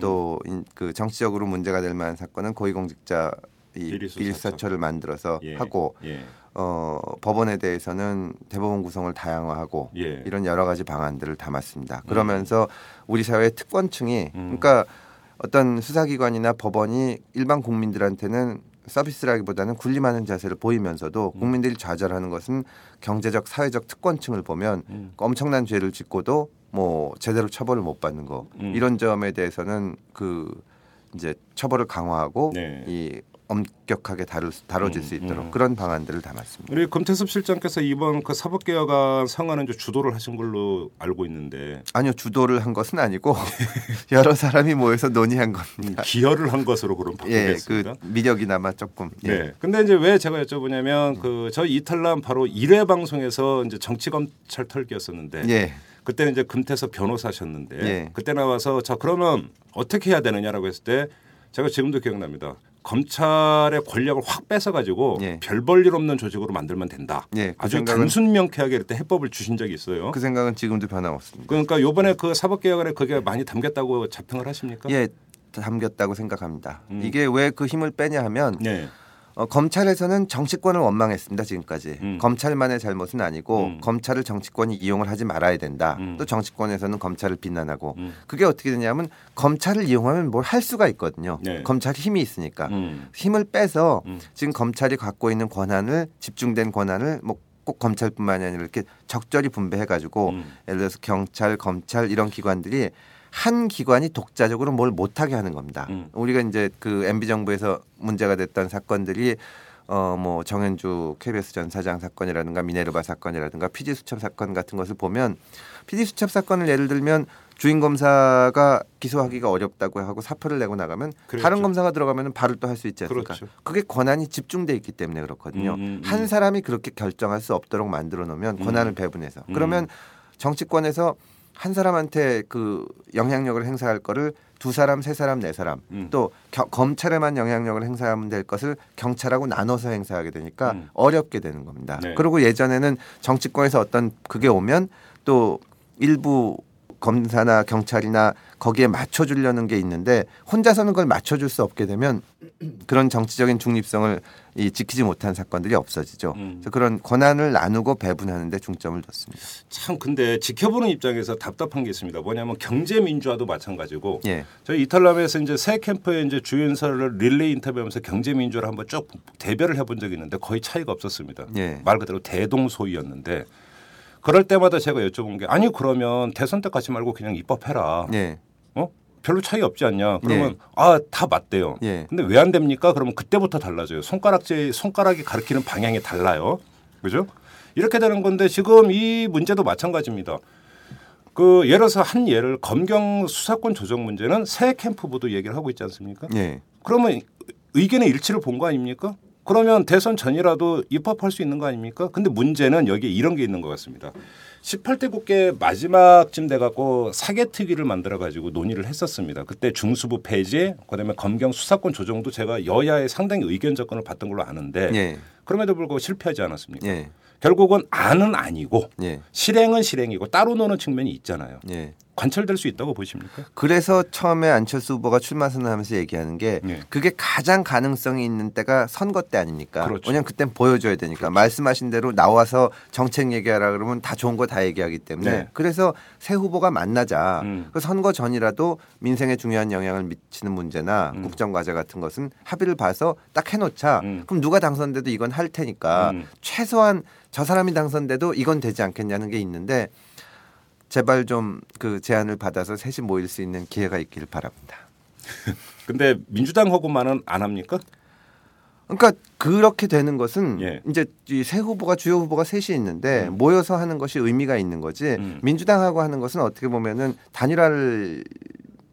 Speaker 8: 또
Speaker 2: 음.
Speaker 8: 그 정치적으로 문제가 될 만한 사건은 고위공직자 이
Speaker 2: 비리수사처.
Speaker 8: 비리수사처를 만들어서
Speaker 2: 예.
Speaker 8: 하고
Speaker 2: 예.
Speaker 8: 어, 법원에 대해서는 대법원 구성을 다양화하고
Speaker 2: 예. 음.
Speaker 8: 이런 여러 가지 방안들을 담았습니다. 그러면서 우리 사회의 특권층이
Speaker 2: 음.
Speaker 8: 그러니까 어떤 수사기관이나 법원이 일반 국민들한테는 서비스라기보다는 군림하는 자세를 보이면서도
Speaker 2: 음.
Speaker 8: 국민들이 좌절하는 것은 경제적 사회적 특권층을 보면
Speaker 2: 음.
Speaker 8: 엄청난 죄를 짓고도 뭐 제대로 처벌을 못 받는 거
Speaker 2: 음.
Speaker 8: 이런 점에 대해서는 그 이제 처벌을 강화하고
Speaker 2: 네.
Speaker 8: 이 엄격하게 다룰, 다뤄질
Speaker 2: 음,
Speaker 8: 수 있도록
Speaker 2: 음.
Speaker 8: 그런 방안들을 담았습니다.
Speaker 2: 우리 금태섭 실장께서 이번 그 사법개혁안 상안은 이제 주도를 하신 걸로 알고 있는데
Speaker 8: 아니요 주도를 한 것은 아니고 여러 사람이 모여서 논의한 겁니다.
Speaker 2: 기여를 한 것으로 그럼
Speaker 8: 예,
Speaker 2: 바꾸겠습니다.
Speaker 8: 그 미력이나마 조금. 예.
Speaker 2: 네. 근데 이제 왜 제가 여쭤보냐면 그 저희 이탈남 바로 1회 방송에서 이제 정치 검찰 털기였었는데
Speaker 8: 예.
Speaker 2: 그때는 이제 금태섭 변호사셨는데
Speaker 8: 예.
Speaker 2: 그때 나와서 자 그러면 어떻게 해야 되느냐라고 했을 때 제가 지금도 기억납니다. 검찰의 권력을 확 뺏어 가지고
Speaker 8: 예.
Speaker 2: 별볼 일 없는 조직으로 만들면 된다.
Speaker 8: 예, 그
Speaker 2: 아주 단순 명쾌하게 그때 해법을 주신 적이 있어요.
Speaker 8: 그 생각은 지금도 변함없습니다.
Speaker 2: 그러니까 요번에 그 사법개혁안에 그게 많이 담겼다고 자평을 하십니까?
Speaker 8: 예, 담겼다고 생각합니다.
Speaker 2: 음.
Speaker 8: 이게 왜 그 힘을 빼냐 하면
Speaker 2: 네.
Speaker 8: 어, 검찰에서는 정치권을 원망했습니다 지금까지.
Speaker 2: 음.
Speaker 8: 검찰만의 잘못은 아니고
Speaker 2: 음.
Speaker 8: 검찰을 정치권이 이용을 하지 말아야 된다.
Speaker 2: 음.
Speaker 8: 또 정치권에서는 검찰을 비난하고
Speaker 2: 음.
Speaker 8: 그게 어떻게 되냐면 검찰을 이용하면 뭘 할 수가 있거든요.
Speaker 2: 네.
Speaker 8: 검찰이 힘이 있으니까
Speaker 2: 음.
Speaker 8: 힘을 빼서
Speaker 2: 음.
Speaker 8: 지금 검찰이 갖고 있는 권한을 집중된 권한을 뭐꼭 검찰뿐만이 아니라 이렇게 적절히 분배해 가지고
Speaker 2: 음.
Speaker 8: 예를 들어서 경찰, 검찰 이런 기관들이 한 기관이 독자적으로 뭘 못하게 하는 겁니다.
Speaker 2: 음.
Speaker 8: 우리가 이제 그 MB 정부에서 문제가 됐던 사건들이 어뭐 정현주 KBS 전 사장 사건이라든가 미네르바 사건이라든가 피디 수첩 사건 같은 것을 보면 피디 수첩 사건을 예를 들면 주인 검사가 기소하기가 어렵다고 하고 사표를 내고 나가면
Speaker 2: 그렇죠.
Speaker 8: 다른 검사가 들어가면 발을 또할 수 있지 않습니까?
Speaker 2: 그렇죠.
Speaker 8: 그게 권한이 집중돼 있기 때문에 그렇거든요.
Speaker 2: 음, 음, 음.
Speaker 8: 한 사람이 그렇게 결정할 수 없도록 만들어 놓으면 권한을 배분해서
Speaker 2: 음.
Speaker 8: 그러면 정치권에서 한 사람한테 그 영향력을 행사할 거를 두 사람, 세 사람, 네 사람
Speaker 2: 음.
Speaker 8: 또 겨- 검찰에만 영향력을 행사하면 될 것을 경찰하고 나눠서 행사하게 되니까
Speaker 2: 음.
Speaker 8: 어렵게 되는 겁니다.
Speaker 2: 네.
Speaker 8: 그리고 예전에는 정치권에서 어떤 그게 오면 또 일부 검사나 경찰이나 거기에 맞춰주려는 게 있는데 혼자서는 그걸 맞춰줄 수 없게 되면 그런 정치적인 중립성을 이 지키지 못한 사건들이 없어지죠.
Speaker 2: 음.
Speaker 8: 그래서 그런 권한을 나누고 배분하는 데 중점을 뒀습니다.
Speaker 2: 참 근데 지켜보는 입장에서 답답한 게 있습니다. 뭐냐면 경제 민주화도 마찬가지고
Speaker 8: 예.
Speaker 2: 저희 이탈람에서 이제 새 캠프의 이제 주요 인사를 릴레이 인터뷰하면서 경제 민주화를 한번 쭉 대별을 해본 적이 있는데 거의 차이가 없었습니다.
Speaker 8: 예.
Speaker 2: 말 그대로 대동소이였는데 그럴 때마다 제가 여쭤본 게 아니 그러면 대선 때 가지 말고 그냥 입법해라.
Speaker 8: 예.
Speaker 2: 어? 별로 차이 없지 않냐? 그러면
Speaker 8: 예.
Speaker 2: 아다 맞대요.
Speaker 8: 예.
Speaker 2: 근데 왜 안 됩니까? 그러면 그때부터 달라져요. 손가락질 손가락이 가리키는 방향이 달라요. 그죠? 이렇게 되는 건데 지금 이 문제도 마찬가지입니다. 그 예를 들어서 한 예를 검경 수사권 조정 문제는 새 캠프부도 얘기를 하고 있지 않습니까?
Speaker 8: 예.
Speaker 2: 그러면 의견의 일치를 본 거 아닙니까? 그러면 대선 전이라도 입법할 수 있는 거 아닙니까? 근데 문제는 여기에 이런 게 있는 것 같습니다. 18대 국회 마지막쯤 돼갖고 사개특위를 만들어가지고 논의를 했었습니다. 그때 중수부 폐지, 그다음에 검경 수사권 조정도 제가 여야의 상당히 의견 접근을 받던 걸로 아는데
Speaker 8: 예.
Speaker 2: 그럼에도 불구하고 실패하지 않았습니까?
Speaker 8: 예.
Speaker 2: 결국은 안은 아니고
Speaker 8: 예.
Speaker 2: 실행은 실행이고 따로 노는 측면이 있잖아요.
Speaker 8: 예.
Speaker 2: 관철될 수 있다고 보십니까?
Speaker 8: 그래서 처음에 안철수 후보가 출마 선언하면서 얘기하는 게
Speaker 2: 예.
Speaker 8: 그게 가장 가능성이 있는 때가 선거 때 아닙니까?
Speaker 2: 그렇죠.
Speaker 8: 왜냐면 그땐 보여줘야 되니까 말씀하신 대로 나와서 정책 얘기하라 그러면 다 좋은 거 다 얘기하기 때문에
Speaker 2: 네.
Speaker 8: 그래서 새 후보가 만나자.
Speaker 2: 음.
Speaker 8: 그 선거 전이라도 민생에 중요한 영향을 미치는 문제나
Speaker 2: 음.
Speaker 8: 국정 과제 같은 것은 합의를 봐서 딱 해놓자.
Speaker 2: 음.
Speaker 8: 그럼 누가 당선돼도 이건 할 테니까
Speaker 2: 음.
Speaker 8: 최소한 저 사람이 당선돼도 이건 되지 않겠냐는 게 있는데 제발 좀 그 제안을 받아서 셋이 모일 수 있는 기회가 있기를 바랍니다.
Speaker 2: 근데 민주당하고만은 안 합니까?
Speaker 8: 그러니까 그렇게 되는 것은
Speaker 2: 예.
Speaker 8: 이제 이새 후보가 주요 후보가 셋이 있는데 모여서 하는 것이 의미가 있는 거지
Speaker 2: 음.
Speaker 8: 민주당하고 하는 것은 어떻게 보면은 단일화를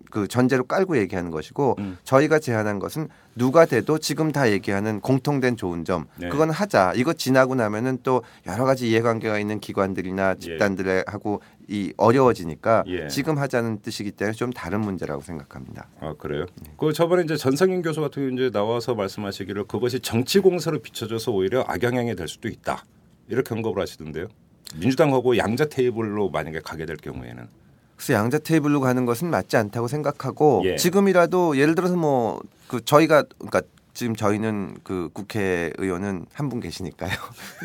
Speaker 8: 그 전제로 깔고 얘기하는 것이고
Speaker 2: 음.
Speaker 8: 저희가 제안한 것은 누가 돼도 지금 다 얘기하는 공통된 좋은 점
Speaker 2: 네.
Speaker 8: 그건 하자 이거 지나고 나면은 또 여러 가지 이해관계가 있는 기관들이나 집단들하고 이 어려워지니까
Speaker 2: 예.
Speaker 8: 지금 하자는 뜻이기 때문에 좀 다른 문제라고 생각합니다.
Speaker 2: 아 그래요? 그 저번에 이제 전상윤 교수 같은 경우 이제 나와서 말씀하시기를 그것이 정치 공세로 비춰져서 오히려 악영향이 될 수도 있다 이렇게 언급을 하시던데요. 민주당하고 양자 테이블로 만약에 가게 될 경우에는
Speaker 8: 그래서 양자 테이블로 가는 것은 맞지 않다고 생각하고
Speaker 2: 예.
Speaker 8: 지금이라도 예를 들어서 뭐 그 저희가 그러니까 지금 저희는 그 국회의원은 한 분 계시니까요.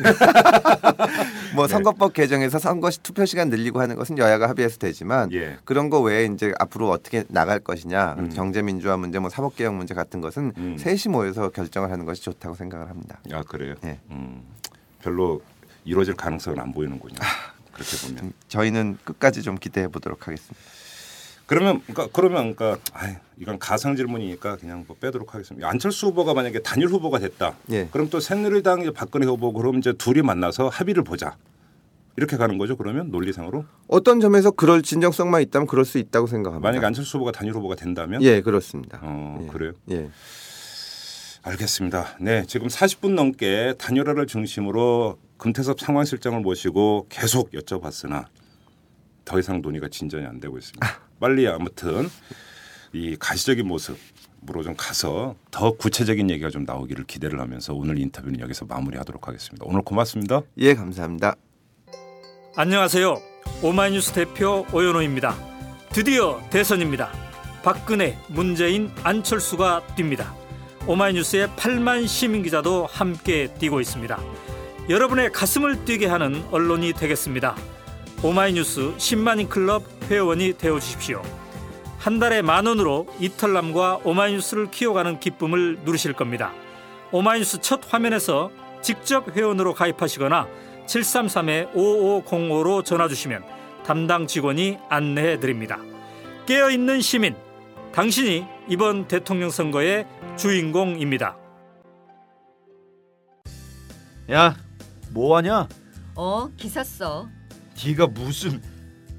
Speaker 8: 뭐
Speaker 2: 네.
Speaker 8: 선거법 개정에서 선거 시- 투표 시간 늘리고 하는 것은 여야가 합의해서 되지만
Speaker 2: 예.
Speaker 8: 그런 거 외에 이제 앞으로 어떻게 나갈 것이냐
Speaker 2: 음.
Speaker 8: 경제 민주화 문제 뭐 사법 개혁 문제 같은 것은
Speaker 2: 음.
Speaker 8: 셋이 모여서 결정을 하는 것이 좋다고 생각을 합니다.
Speaker 2: 아 그래요?
Speaker 8: 예.
Speaker 2: 음, 별로 이루어질 가능성은 안 보이는군요. 그렇게 보면.
Speaker 8: 저희는 끝까지 좀 기대해 보도록 하겠습니다.
Speaker 2: 그러면 그러니까 그러면 그러니까 아이, 이건 가상 질문이니까 그냥 뭐 빼도록 하겠습니다. 안철수 후보가 만약에 단일 후보가 됐다.
Speaker 8: 예.
Speaker 2: 그럼 또 새누리당 이제 박근혜 후보 그럼 이제 둘이 만나서 합의를 보자. 이렇게 가는 거죠. 그러면 논리상으로
Speaker 8: 어떤 점에서 그럴 진정성만 있다면 그럴 수 있다고 생각합니다.
Speaker 2: 만약에 안철수 후보가 단일 후보가 된다면
Speaker 8: 예, 그렇습니다.
Speaker 2: 어
Speaker 8: 예.
Speaker 2: 그래요.
Speaker 8: 예.
Speaker 2: 알겠습니다. 네, 지금 40분 넘게 단일화를 중심으로 금태섭 상황실장을 모시고 계속 여쭤봤으나 더 이상 논의가 진전이 안 되고 있습니다. 빨리 아무튼 이 가시적인 모습으로 좀 가서 더 구체적인 얘기가 좀 나오기를 기대를 하면서 오늘 인터뷰는 여기서 마무리하도록 하겠습니다. 오늘 고맙습니다.
Speaker 8: 예, 감사합니다.
Speaker 9: 안녕하세요. 오마이뉴스 대표 오연호입니다. 드디어 대선입니다. 박근혜, 문재인, 안철수가 뜁니다. 오마이뉴스의 8만 시민 기자도 함께 뛰고 있습니다. 여러분의 가슴을 뛰게 하는 언론이 되겠습니다. 오마이뉴스 10만인 클럽 회원이 되어 주십시오. 한 달에 만 원으로 이털남과 오마이뉴스를 키워가는 기쁨을 누리실 겁니다. 오마이뉴스 첫 화면에서 직접 회원으로 가입하시거나 733-5505로 전화 주시면 담당 직원이 안내해 드립니다. 깨어있는 시민, 당신이 이번 대통령 선거의 주인공입니다.
Speaker 10: 야, 뭐 하냐?
Speaker 11: 어, 기사 써.
Speaker 10: 네가 무슨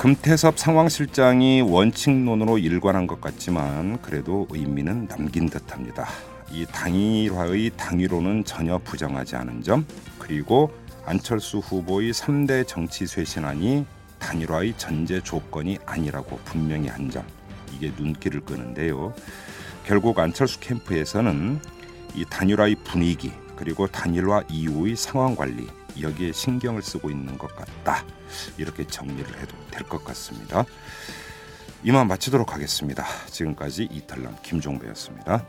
Speaker 2: 금태섭 상황실장이 원칙론으로 일관한 것 같지만 그래도 의미는 남긴 듯합니다. 이 당일화의 당위로는 전혀 부정하지 않은 점 그리고 안철수 후보의 3대 정치 쇄신안이 단일화의 전제 조건이 아니라고 분명히 한 점 이게 눈길을 끄는데요. 결국 안철수 캠프에서는 이 단일화의 분위기 그리고 단일화 이후의 상황 관리 여기에 신경을 쓰고 있는 것 같다. 이렇게 정리를 해도 될 것 같습니다. 이만 마치도록 하겠습니다. 지금까지 이탈남 김종배였습니다.